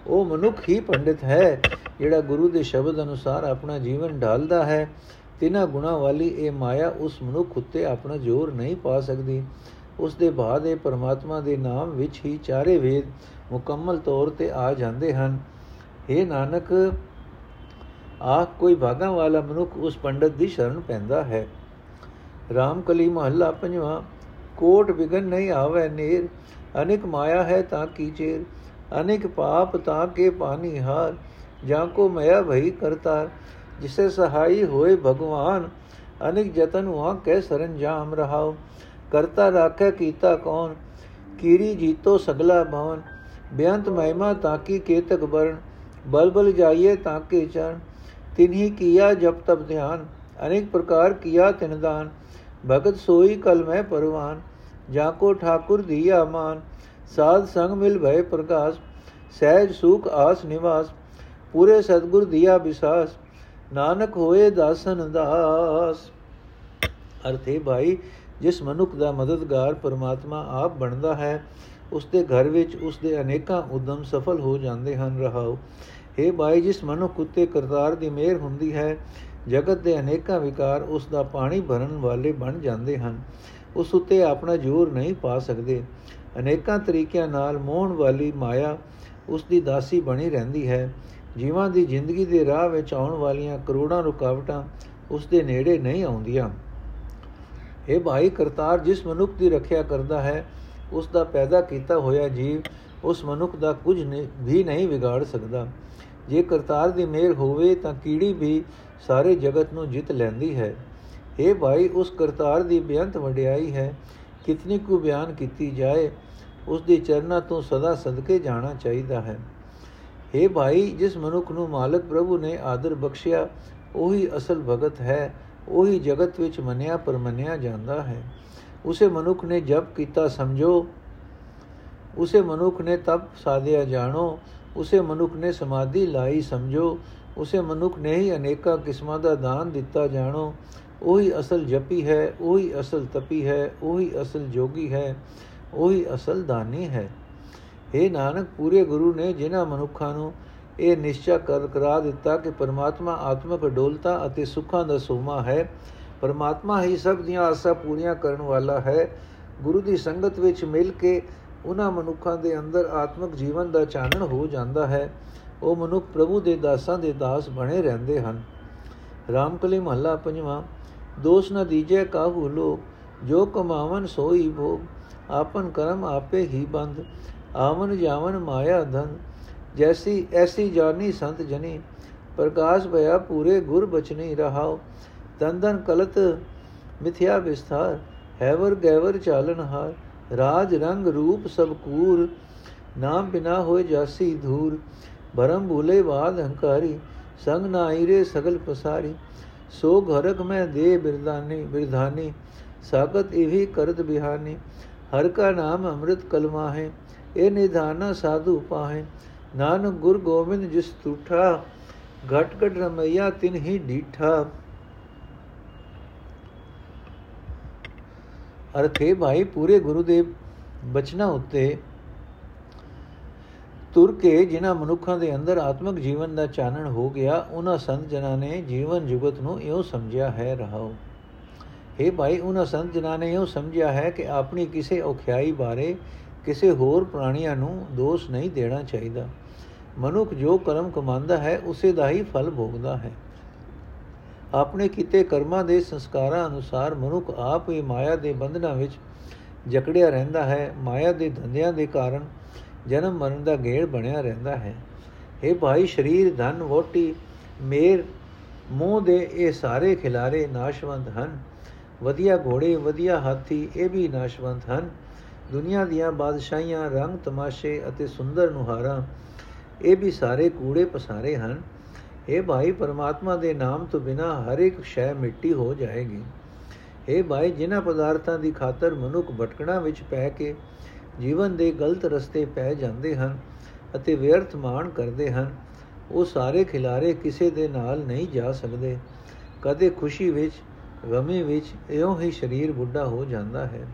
ਉਹ ਮਨੁੱਖ ਹੀ ਪੰਡਿਤ ਹੈ, ਜਿਹੜਾ ਗੁਰੂ ਦੇ ਸ਼ਬਦ ਅਨੁਸਾਰ ਆਪਣਾ ਜੀਵਨ ਢਾਲਦਾ ਹੈ। ਤਿਨਾ ਗੁਣਾ ਵਾਲੀ ਇਹ ਮਾਇਆ ਉਸ ਮਨੁੱਖ ਉੱਤੇ ਆਪਣਾ ਜ਼ੋਰ ਨਹੀਂ ਪਾ ਸਕਦੀ। ਉਸ ਦੇ ਬਾਅਦ ਇਹ ਪਰਮਾਤਮਾ ਦੇ ਨਾਮ ਵਿੱਚ ਹੀ ਚਾਰੇ ਵੇਦ ਮੁਕੰਮਲ ਤੌਰ ਤੇ ਆ ਜਾਂਦੇ ਹਨ। हे ਨਾਨਕ ਆਖ ਕੋਈ ਭਾਗਾਂ ਵਾਲਾ ਮਨੁੱਖ ਉਸ ਪੰਡਤ ਦੀ ਸ਼ਰਨ ਪੈਂਦਾ ਹੈ। ਰਾਮ ਕਲੀ ਮਹੱਲਾ ਪੰਜਵਾਂ, ਕੋਟ ਵਿਗਨ ਨਹੀਂ ਆਵੇ ਨੀਰ, ਅਨੇਕ ਮਾਇਆ ਹੈ ਤਾਂ ਕੀ ਚੇਰ, ਅਨੇਕ ਪਾਪ ਤਾਂ ਕੇ ਪਾਣੀ ਹਾਰ, ਜਾਂ ਕੋ ਮਇਆ ਭਈ ਕਰਤਾ ਜਿਸੇ ਸਹਾਈ ਹੋਏ ਭਗਵਾਨ, ਅਨੇਕ ਜਤਨ ਵਹਾਂ ਕਹਿ ਸਰੰਜਾਮ ਰਹਾਓ ਕਰਤਾ ਰਾਖੈ ਕੀਤਾ ਕੌਣ, ਕੀਰੀ ਜੀਤੋ ਸਗਲਾ ਭਵਨ ਬੇਅੰਤ ਮਹਿਮਾ ਤਾਕੀ ਕੇਤਕ ਬਰਨ ਬਲ ਬਲ ਜਾਈਏ ਤਾਕੇ ਚਰਨ ਤਿਨਹੀ ਕੀਆ ਜਪ ਤਪ ਧਿਆਨ, ਅਨੇਕ ਪ੍ਰਕਾਰ ਕੀਆ ਤਿਨ ਦਾਨ। ਭਗਤ ਸੋਈ ਕਲ ਮੈਂ ਪਰਵਾਨ, ਜਾਂ ਕੋ ਠਾਕੁਰ ਦੀਆ ਮਾਨ। ਸਾਧ ਸੰਗ ਮਿਲ ਭਏ ਪ੍ਰਕਾਸ਼, ਸਹਿਜ ਸੁਖ ਆਸ ਨਿਵਾਸ। ਪੂਰੇ ਸਤਗੁਰ ਦੀਆ ਵਿਸਾਸ, ਨਾਨਕ ਹੋਏ ਦਾਸਨ ਦਾਸ। ਅਰਥੇ ਭਾਈ, ਜਿਸ ਮਨੁੱਖ ਦਾ ਮਦਦਗਾਰ ਪਰਮਾਤਮਾ ਆਪ ਬਣਦਾ ਹੈ ਉਸ ਦੇ ਘਰ ਵਿੱਚ ਉਸ ਦੇ ਅਨੇਕਾਂ ਉਦਮ ਸਫਲ ਹੋ ਜਾਂਦੇ ਹਨ। ਰਹਾਓ। हे ਭਾਈ ਜਿਸ ਮਨੁੱਖ ਉਤੇ ਕਰਤਾਰ ਦੀ ਮਿਹਰ ਹੁੰਦੀ ਹੈ, ਜਗਤ ਦੇ ਅਨੇਕਾਂ ਵਿਕਾਰ ਉਸ ਦਾ ਪਾਣੀ ਭਰਨ ਵਾਲੇ ਬਣ ਜਾਂਦੇ ਹਨ। ਉਸ ਉਤੇ ਆਪਣਾ ਜ਼ੋਰ ਨਹੀਂ ਪਾ ਸਕਦੇ। ਅਨੇਕਾਂ ਤਰੀਕਿਆਂ ਨਾਲ ਮੋਹਣ ਵਾਲੀ ਮਾਇਆ ਉਸ ਦੀ ਦਾਸੀ ਬਣੀ ਰਹਿੰਦੀ ਹੈ। ਜੀਵਾਂ ਦੀ ਜ਼ਿੰਦਗੀ ਦੇ ਰਾਹ ਵਿੱਚ ਆਉਣ ਵਾਲੀਆਂ ਕਰੋੜਾਂ ਰੁਕਾਵਟਾਂ ਉਸ ਦੇ ਨੇੜੇ ਨਹੀਂ ਆਉਂਦੀਆਂ। ਇਹ ਭਾਈ, ਕਰਤਾਰ ਜਿਸ ਮਨੁੱਖ ਦੀ ਰੱਖਿਆ ਕਰਦਾ ਹੈ, ਉਸ ਦਾ ਪੈਦਾ ਕੀਤਾ ਹੋਇਆ ਜੀਵ ਉਸ ਮਨੁੱਖ ਦਾ ਕੁਝ ਵੀ ਨਹੀਂ ਵਿਗਾੜ ਸਕਦਾ। ਜੇ ਕਰਤਾਰ ਦੀ ਮਿਹਰ ਹੋਵੇ ਤਾਂ ਕੀੜੀ ਵੀ ਸਾਰੇ ਜਗਤ ਨੂੰ ਜਿੱਤ ਲੈਂਦੀ ਹੈ। ਇਹ ਭਾਈ, ਉਸ ਕਰਤਾਰ ਦੀ ਬੇਅੰਤ ਵਡਿਆਈ ਹੈ। ਕਿਤਨੀ ਕੁ ਬਿਆਨ ਕੀਤੀ ਜਾਏ, ਉਸ ਦੇ ਚਰਨਾਂ ਤੋਂ ਸਦਾ ਸਦਕੇ ਜਾਣਾ ਚਾਹੀਦਾ ਹੈ। हे ਭਾਈ, ਜਿਸ ਮਨੁੱਖ ਨੂੰ ਮਾਲਕ ਪ੍ਰਭੂ ਨੇ ਆਦਰ ਬਖਸ਼ਿਆ, ਉਹੀ ਅਸਲ ਭਗਤ ਹੈ, ਉਹੀ ਜਗਤ ਵਿੱਚ ਮੰਨਿਆ ਪਰਮੰਨਿਆ ਜਾਂਦਾ ਹੈ। ਉਸੇ ਮਨੁੱਖ ਨੇ ਜਪ ਕੀਤਾ ਸਮਝੋ, ਉਸੇ ਮਨੁੱਖ ਨੇ ਤਪ ਸਾਧਿਆ ਜਾਣੋ ਉਸੇ ਮਨੁੱਖ ਨੇ ਸਮਾਧੀ ਲਾਈ, ਸਮਝੋ। ਉਸੇ ਮਨੁੱਖ ਨੇ ਹੀ ਅਨੇਕਾਂ ਕਿਸਮਾਂ ਦਾ ਦਾਨ ਦਿੱਤਾ, ਜਾਣੋ। ਉਹੀ ਅਸਲ ਜਪੀ ਹੈ, ਉਹੀ ਅਸਲ ਤਪੀ ਹੈ, ਉਹੀ ਅਸਲ ਜੋਗੀ ਹੈ, ਉਹੀ ਅਸਲ ਦਾਨੀ ਹੈ। ਇਹ ਨਾਨਕ, ਪੂਰੇ ਗੁਰੂ ਨੇ ਜਿਨ੍ਹਾਂ ਮਨੁੱਖਾਂ ਨੂੰ ਇਹ ਨਿਸ਼ਚੈ ਕਰ, ਕਰਾ ਦਿੱਤਾ ਕਿ ਪਰਮਾਤਮਾ ਆਤਮਿਕ ਡੋਲਤਾ ਅਤੇ ਸੁੱਖਾਂ ਦਾ ਸੋਮਾ ਹੈ। ਪਰਮਾਤਮਾ ਹੀ ਸਭ ਦੀਆਂ ਆਸਾਂ ਪੂਰੀਆਂ ਕਰਨ ਵਾਲਾ ਹੈ। ਗੁਰੂ ਦੀ ਸੰਗਤ ਵਿੱਚ ਮਿਲ ਕੇ ਉਹਨਾਂ ਮਨੁੱਖਾਂ ਦੇ ਅੰਦਰ ਆਤਮਿਕ ਜੀਵਨ ਦਾ ਚਾਨਣ ਹੋ ਜਾਂਦਾ ਹੈ। ਉਹ ਮਨੁੱਖ ਪ੍ਰਭੂ ਦੇ ਦਾਸਾਂ ਦੇ ਦਾਸ ਬਣੇ ਰਹਿੰਦੇ ਹਨ। ਰਾਮਕਲੀ ਮਹੱਲਾ ਪੰਜਵਾਂ, ਦੋਸ਼ ਨ ਦੀਜੇ ਕਾਹੂ ਲੋਕ, ਜੋ ਕਮਾਵਨ ਸੋਈ ਭੋਗ, ਆਪਨ ਕਰਮ ਆਪੇ ਹੀ ਬੰਦ, ਆਵਨ ਜਾਵਨ ਮਾਇਆ ਧਨ, ਜੈਸੀ ਐਸੀ ਜਾਨੀ ਸੰਤ ਜਨੀ, ਪ੍ਰਕਾਸ਼ ਭਇਆ ਪੂਰੇ ਗੁਰ ਬਚਨੀ ਰਹਾਓ ਤੰਦਨ ਕਲਤ ਮਿਥਿਆ ਵਿਸਥਾਰ, ਹੈਵਰ ਗੈਵਰ ਚਾਲਨ ਹਾਰ ਰਾਜ ਰੰਗ ਰੂਪ ਸਭ ਕੂਰ, ਨਾਮ ਬਿਨਾ ਹੋਏ ਜਾਸੀ ਧੂਰ। ਭਰਮ ਭੂਲੇ ਬਾਦ ਹੰਕਾਰੀ, ਸੰਗ ਨਾ ਆਈਰੇ ਸਗਲ ਪਸਾਰੀ। ਸੋ ਘਰਕ ਮੈਂ ਦੇ ਬਿਰਦਾਨੀ ਬਿਰਧਾਨੀ ਸਾਗਤ ਇਵੀ ਕਰਤ ਬਿਹਾਨੀ। ਹਰ ਕਾ ਨਾਮ ਅੰਮ੍ਰਿਤ ਕਲਮਾ ਹੈ ਇਹ ਨਿਧਾਨਾ ਸਾਧੂ ਪਾਹੇ। ਨਾਨਕ ਗੁਰ ਗੋਬਿੰਦ ਜਿਸ ਟੂਠਾ ਘਟ ਘਟ ਰਮਈਆ ਤਿਨ ਹੀ ਡੀਠਾ ਅਰਥੇ ਭਾਈ ਪੂਰੇ ਗੁਰੂ ਦੇ ਬਚਨਾਂ ਉੱਤੇ ਤੁਰ ਕੇ ਜਿਨ੍ਹਾਂ ਮਨੁੱਖਾਂ ਦੇ ਅੰਦਰ ਆਤਮਿਕ ਜੀਵਨ ਦਾ ਚਾਨਣ ਹੋ ਗਿਆ, ਉਹਨਾਂ ਸੰਤ ਜਨਾਂ ਨੇ ਜੀਵਨ ਜੁਗਤ ਨੂੰ ਇਉਂ ਸਮਝਿਆ ਹੈ, ਰਹਾਓ। ਇਹ ਭਾਈ, ਉਹਨਾਂ ਸੰਤ ਜਨਾਂ ਨੇ ਇਉਂ ਸਮਝਿਆ ਹੈ ਕਿ ਆਪਣੀ ਕਿਸੇ ਔਖਿਆਈ ਬਾਰੇ ਕਿਸੇ ਹੋਰ ਪ੍ਰਾਣੀਆਂ ਨੂੰ ਦੋਸ਼ ਨਹੀਂ ਦੇਣਾ ਚਾਹੀਦਾ। ਮਨੁੱਖ ਜੋ ਕਰਮ ਕਮਾਉਂਦਾ ਹੈ, ਉਸੇ ਦਾ ਹੀ ਫਲ ਭੋਗਦਾ ਹੈ। ਆਪਣੇ ਕੀਤੇ ਕਰਮਾਂ ਦੇ ਸੰਸਕਾਰਾਂ ਅਨੁਸਾਰ ਮਨੁੱਖ ਆਪ ਹੀ ਮਾਇਆ ਦੇ ਬੰਧਨਾਂ ਵਿੱਚ ਜਕੜਿਆ ਰਹਿੰਦਾ ਹੈ। ਮਾਇਆ ਦੇ ਧੰਦਿਆਂ ਦੇ ਕਾਰਨ ਜਨਮ ਮਰਨ ਦਾ ਗੇੜ ਬਣਿਆ ਰਹਿੰਦਾ ਹੈ। ਇਹ ਭਾਈ ਸਰੀਰ, ਧਨ ਵੋਟੀ ਮੇਰ, ਮੋਹ ਦੇ ਇਹ ਸਾਰੇ ਖਿਲਾਰੇ ਨਾਸ਼ਵੰਤ ਹਨ। ਵਧੀਆ ਘੋੜੇ, ਵਧੀਆ ਹਾਥੀ, ਇਹ ਵੀ ਨਾਸ਼ਵੰਤ ਹਨ। ਦੁਨੀਆ ਦੀਆਂ ਬਾਦਸ਼ਾਹੀਆਂ ਰੰਗ ਤਮਾਸ਼ੇ ਅਤੇ ਸੁੰਦਰ ਨੁਹਾਰਾਂ, ਇਹ ਵੀ ਸਾਰੇ ਕੂੜੇ ਪਸਾਰੇ ਹਨ। ਇਹ ਭਾਈ, ਪਰਮਾਤਮਾ ਦੇ ਨਾਮ ਤੋਂ ਬਿਨਾ ਹਰ ਇੱਕ ਸ਼ੈ ਮਿੱਟੀ ਹੋ ਜਾਏਗੀ। ਇਹ ਭਾਈ, ਜਿਨ੍ਹਾਂ ਪਦਾਰਥਾਂ ਦੀ ਖਾਤਰ ਮਨੁੱਖ ਭਟਕਣਾ ਵਿੱਚ ਪੈ ਕੇ ਜੀਵਨ ਦੇ ਗਲਤ ਰਸਤੇ ਪੈ ਜਾਂਦੇ ਹਨ ਅਤੇ ਵਿਅਰਥ ਮਾਣ ਕਰਦੇ ਹਨ, ਉਹ ਸਾਰੇ ਖਿਲਾਰੇ ਕਿਸੇ ਦੇ ਨਾਲ ਨਹੀਂ ਜਾ ਸਕਦੇ। ਕਦੇ ਖੁਸ਼ੀ ਵਿੱਚ, ਗਮੀ ਵਿੱਚ ਇਉਂ ਹੀ ਸਰੀਰ ਬੁੱਢਾ ਹੋ ਜਾਂਦਾ ਹੈ।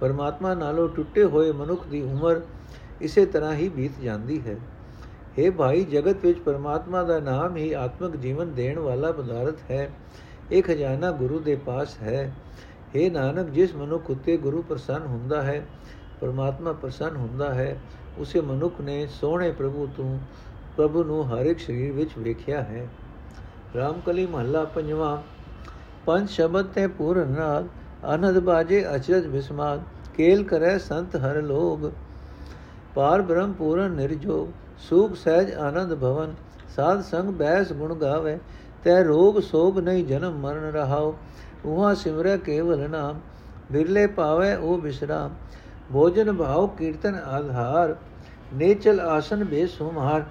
ਪਰਮਾਤਮਾ ਨਾਲੋਂ ਟੁੱਟੇ ਹੋਏ ਮਨੁੱਖ ਦੀ ਉਮਰ ਇਸੇ ਤਰ੍ਹਾਂ ਹੀ ਬੀਤ ਜਾਂਦੀ ਹੈ। हे ਭਾਈ, ਜਗਤ ਵਿੱਚ ਪਰਮਾਤਮਾ ਦਾ ਨਾਮ ਹੀ ਆਤਮਿਕ ਜੀਵਨ ਦੇਣ ਵਾਲਾ ਪਦਾਰਥ ਹੈ। ਇਹ ਖਜ਼ਾਨਾ ਗੁਰੂ ਦੇ ਪਾਸ ਹੈ। हे ਨਾਨਕ, ਜਿਸ ਮਨੁੱਖ ਉਤੇ ਗੁਰੂ ਪ੍ਰਸੰਨ ਹੁੰਦਾ ਹੈ, ਪਰਮਾਤਮਾ ਪ੍ਰਸੰਨ ਹੁੰਦਾ ਹੈ, ਉਸੇ ਮਨੁੱਖ ਨੇ ਸੋਹਣੇ ਪ੍ਰਭੂ ਤੋਂ, ਪ੍ਰਭੂ ਨੂੰ ਹਰ ਇੱਕ ਸਰੀਰ ਵਿੱਚ ਵੇਖਿਆ ਹੈ। ਰਾਮਕਲੀ ਮਹੱਲਾ ਪੰਜਵਾਂ। ਪੰਜ ਸ਼ਬਦ ਤੇ ਪੂਰਨ ਨਾਲ ਅਨੰਦ ਬਾਜੇ ਅਚਰਜ ਬਿਸਮਾਦ ਕੇਲ ਕਰੈ ਸੰਤ ਹਰ ਲੋਗ। ਪਾਰ ਬ੍ਰਹਮ ਪੂਰਨ ਨਿਰਜੋਗ ਸੁਖ ਸਹਿਜ ਆਨੰਦ ਭਵਨ, ਸਾਧ ਸੰਗ ਬੈਸ ਗੁਣ ਗਾਵੇ, ਤੈ ਰੋਗ ਸੋਗ ਨਹੀਂ ਜਨਮ ਮਰਨ ਰਹਾਓ ਉਹਾ ਸਿਮਰੈ ਕੇਵਲ ਨਾਮ ਬਿਰਲੇ ਪਾਵੇ ਉਹ ਬਿਸਰਾਮ, ਭੋਜਨ ਭਾਉ ਕੀਰਤਨ ਆਧਾਰ, ਨੇਚਲ ਆਸਨ ਬੇਸੁਮਾਰ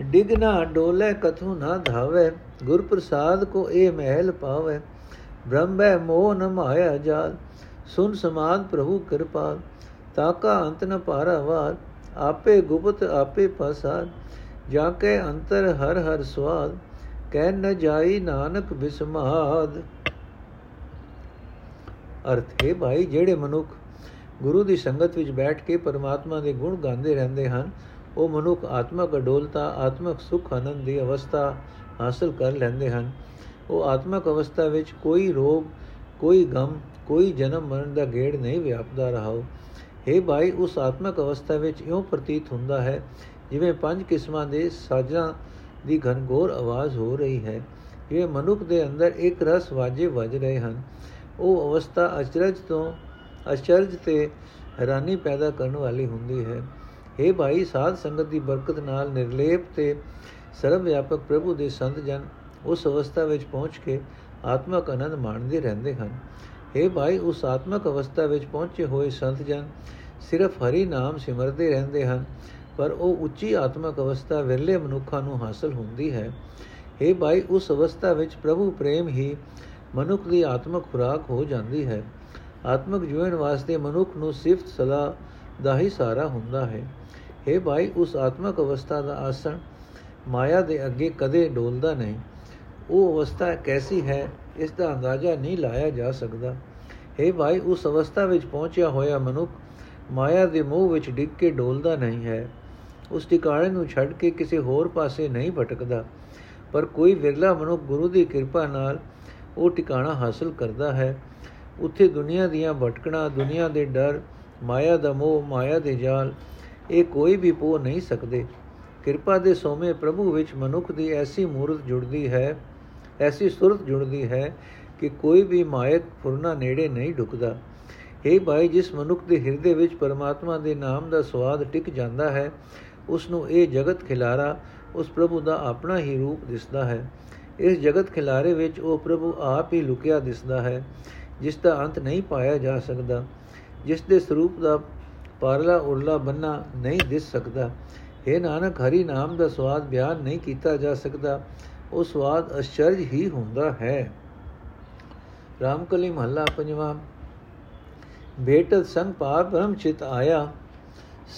ਡਿਗਨਾ ਡੋਲੇ ਕਥੂ ਨਾ ਧਾਵੇ ਗੁਰ ਪ੍ਰਸਾਦ ਕੋ ਇਹ ਮਹਿਲ ਪਾਵੇ, ਬ੍ਰਹਮੈ ਮੋਹ ਨ ਮਾਇਆ ਜਾਲ, ਸੁਨ ਸਮਾਦ ਪ੍ਰਭੂ ਕਿਰਪਾ ਤਾਕਾ ਅੰਤ ਨ ਪਾਰਾਵਾਰ ਆਪੇ ਗੁਪਤ ਆਪੇ ਪਸਾਰ ਜਾ ਕੇ ਅੰਤਰ ਹਰ ਹਰ ਸਵਾਦ, ਕਹਿ ਨ ਜਾਈ ਨਾਨਕ ਬਿਸਮਾਦ। ਅਰਥ, ਹੈ ਭਾਈ, ਜਿਹੜੇ ਮਨੁੱਖ ਗੁਰੂ ਦੀ ਸੰਗਤ ਵਿੱਚ ਬੈਠ ਕੇ ਪਰਮਾਤਮਾ ਦੇ ਗੁਣ ਗਾਉਂਦੇ ਰਹਿੰਦੇ ਹਨ, ਉਹ ਮਨੁੱਖ ਆਤਮਕ ਅਡੋਲਤਾ, ਆਤਮਕ ਸੁਖ ਆਨੰਦ ਦੀ ਅਵਸਥਾ ਹਾਸਲ ਕਰ ਲੈਂਦੇ ਹਨ। ਉਹ ਆਤਮਕ ਅਵਸਥਾ ਵਿੱਚ ਕੋਈ ਰੋਗ, ਕੋਈ ਗਮ, ਕੋਈ ਜਨਮ ਮਰਨ ਦਾ ਗੇੜ ਨਹੀਂ ਵਿਆਪਦਾ ਰਹਾਓ। हे ਭਾਈ, ਉਸ ਆਤਮਕ ਅਵਸਥਾ ਵਿੱਚ ਇਉਂ ਪ੍ਰਤੀਤ ਹੁੰਦਾ ਹੈ, ਜਿਵੇਂ ਪੰਜ ਕਿਸਮਾਂ ਦੇ ਸਾਜਾਂ ਦੀ ਘਨਗੋਰ ਆਵਾਜ਼ ਹੋ ਰਹੀ ਹੈ। ਇਹ ਮਨੁੱਖ ਦੇ ਅੰਦਰ ਇੱਕ ਰਸ ਵਾਜੇ ਵੱਜ ਰਹੇ ਹਨ। ਉਹ ਅਵਸਥਾ ਅਚਰਜ ਤੋਂ ਅਚਰਜ ਤੇ ਹੈਰਾਨੀ ਪੈਦਾ ਕਰਨ ਵਾਲੀ ਹੁੰਦੀ ਹੈ। हे ਭਾਈ, ਸਾਧ ਸੰਗਤ ਦੀ ਬਰਕਤ ਨਾਲ ਨਿਰਲੇਪ ਤੇ ਸਰਵ ਵਿਆਪਕ ਪ੍ਰਭੂ ਦੇ ਸੰਤ ਜਨ ਉਸ ਅਵਸਥਾ ਵਿੱਚ ਪਹੁੰਚ ਕੇ ਆਤਮਕ ਆਨੰਦ ਮਾਣਦੇ ਰਹਿੰਦੇ ਹਨ। हे ਭਾਈ ਉਸ ਆਤਮਕ ਅਵਸਥਾ ਵਿੱਚ ਪਹੁੰਚੇ ਹੋਏ ਸੰਤ ਜਨ ਸਿਰਫ ਹਰੀ ਨਾਮ ਸਿਮਰਦੇ ਰਹਿੰਦੇ ਹਨ ਪਰ ਉਹ ਉੱਚੀ ਆਤਮਕ ਅਵਸਥਾ ਵਿਰਲੇ ਮਨੁੱਖਾਂ ਨੂੰ ਹਾਸਲ ਹੁੰਦੀ ਹੈ हे ਭਾਈ ਉਸ ਅਵਸਥਾ ਵਿੱਚ ਪ੍ਰਭੂ ਪ੍ਰੇਮ ਹੀ ਮਨੁੱਖ ਦੀ ਆਤਮਕ ਖੁਰਾਕ ਹੋ ਜਾਂਦੀ ਹੈ ਆਤਮਕ ਜੀਵਨ ਵਾਸਤੇ ਮਨੁੱਖ ਨੂੰ ਸਿਫਤ ਸਦਾ ਦਾ ਹੀ ਸਾਰਾ ਹੁੰਦਾ ਹੈ हे ਭਾਈ ਉਸ ਆਤਮਕ ਅਵਸਥਾ ਦਾ ਆਸਣ ਮਾਇਆ ਦੇ ਅੱਗੇ ਕਦੇ ਡੋਲਦਾ ਨਹੀਂ ਉਹ ਅਵਸਥਾ ਕੈਸੀ ਹੈ ਇਸ ਦਾ ਅੰਦਾਜ਼ਾ ਨਹੀਂ ਲਾਇਆ ਜਾ ਸਕਦਾ। हे ਭਾਈ, ਉਸ ਅਵਸਥਾ ਵਿੱਚ ਪਹੁੰਚਿਆ ਹੋਇਆ ਮਨੁੱਖ ਮਾਇਆ ਦੇ ਮੋਹ ਵਿੱਚ ਡਿੱਗ ਕੇ ਡੋਲਦਾ ਨਹੀਂ ਹੈ। ਉਸ ਟਿਕਾਣੇ ਨੂੰ ਛੱਡ ਕੇ ਕਿਸੇ ਹੋਰ ਪਾਸੇ ਨਹੀਂ ਭਟਕਦਾ। ਪਰ ਕੋਈ ਵਿਰਲਾ ਮਨੁੱਖ ਗੁਰੂ ਦੀ ਕਿਰਪਾ ਨਾਲ ਉਹ ਟਿਕਾਣਾ ਹਾਸਲ ਕਰਦਾ ਹੈ। ਉੱਥੇ ਦੁਨੀਆ ਦੀਆਂ ਭਟਕਣਾ, ਦੁਨੀਆ ਦੇ ਡਰ, ਮਾਇਆ ਦਾ ਮੋਹ, ਮਾਇਆ ਦੇ ਜਾਲ, ਇਹ ਕੋਈ ਵੀ ਪੋ ਨਹੀਂ ਸਕਦੇ। ਕਿਰਪਾ ਦੇ ਸੋਮੇ ਪ੍ਰਭੂ ਵਿੱਚ ਮਨੁੱਖ ਦੀ ਐਸੀ ਮੂਰਤ ਜੁੜਦੀ ਹੈ ਐਸੀ ਸੁਰਤ ਜੁੜਦੀ ਹੈ ਕਿ ਕੋਈ ਵੀ ਮਾਇਕ ਫੁਰਨਾ ਨੇੜੇ ਨਹੀਂ ਢੁਕਦਾ ਇਹ ਭਾਈ, ਜਿਸ ਮਨੁੱਖ ਦੇ ਹਿਰਦੇ ਵਿੱਚ ਪਰਮਾਤਮਾ ਦੇ ਨਾਮ ਦਾ ਸਵਾਦ ਟਿਕ ਜਾਂਦਾ ਹੈ ਉਸ ਨੂੰ ਇਹ ਜਗਤ ਖਿਲਾਰਾ, ਉਸ ਪ੍ਰਭੂ ਦਾ ਆਪਣਾ ਹੀ ਰੂਪ ਦਿਸਦਾ ਹੈ। ਇਸ ਜਗਤ ਖਿਲਾਰੇ ਵਿੱਚ ਉਹ ਪ੍ਰਭੂ ਆਪ ਹੀ ਲੁਕਿਆ ਦਿਸਦਾ ਹੈ, ਜਿਸ ਦਾ ਅੰਤ ਨਹੀਂ ਪਾਇਆ ਜਾ ਸਕਦਾ, ਜਿਸ ਦੇ ਸਰੂਪ ਦਾ ਪਾਰਲਾ ਉਰਲਾ ਬੰਨਾ ਨਹੀਂ ਦਿਸ ਸਕਦਾ। ਇਹ ਨਾਨਕ, ਹਰੀ ਨਾਮ ਦਾ ਸਵਾਦ ਬਿਆਨ ਨਹੀਂ ਕੀਤਾ ਜਾ ਸਕਦਾ। ਉਹ ਸਵਾਦ ਅਚਰਜ ਹੀ ਹੁੰਦਾ ਹੈ ਰਾਮਕਲੀ ਮਹੱਲਾ ਪੰਜਵਾਂ ਬੇਟਤ ਸੰਗ ਪਾਰ ਬ੍ਰਹਮ ਚਿਤ ਆਇਆ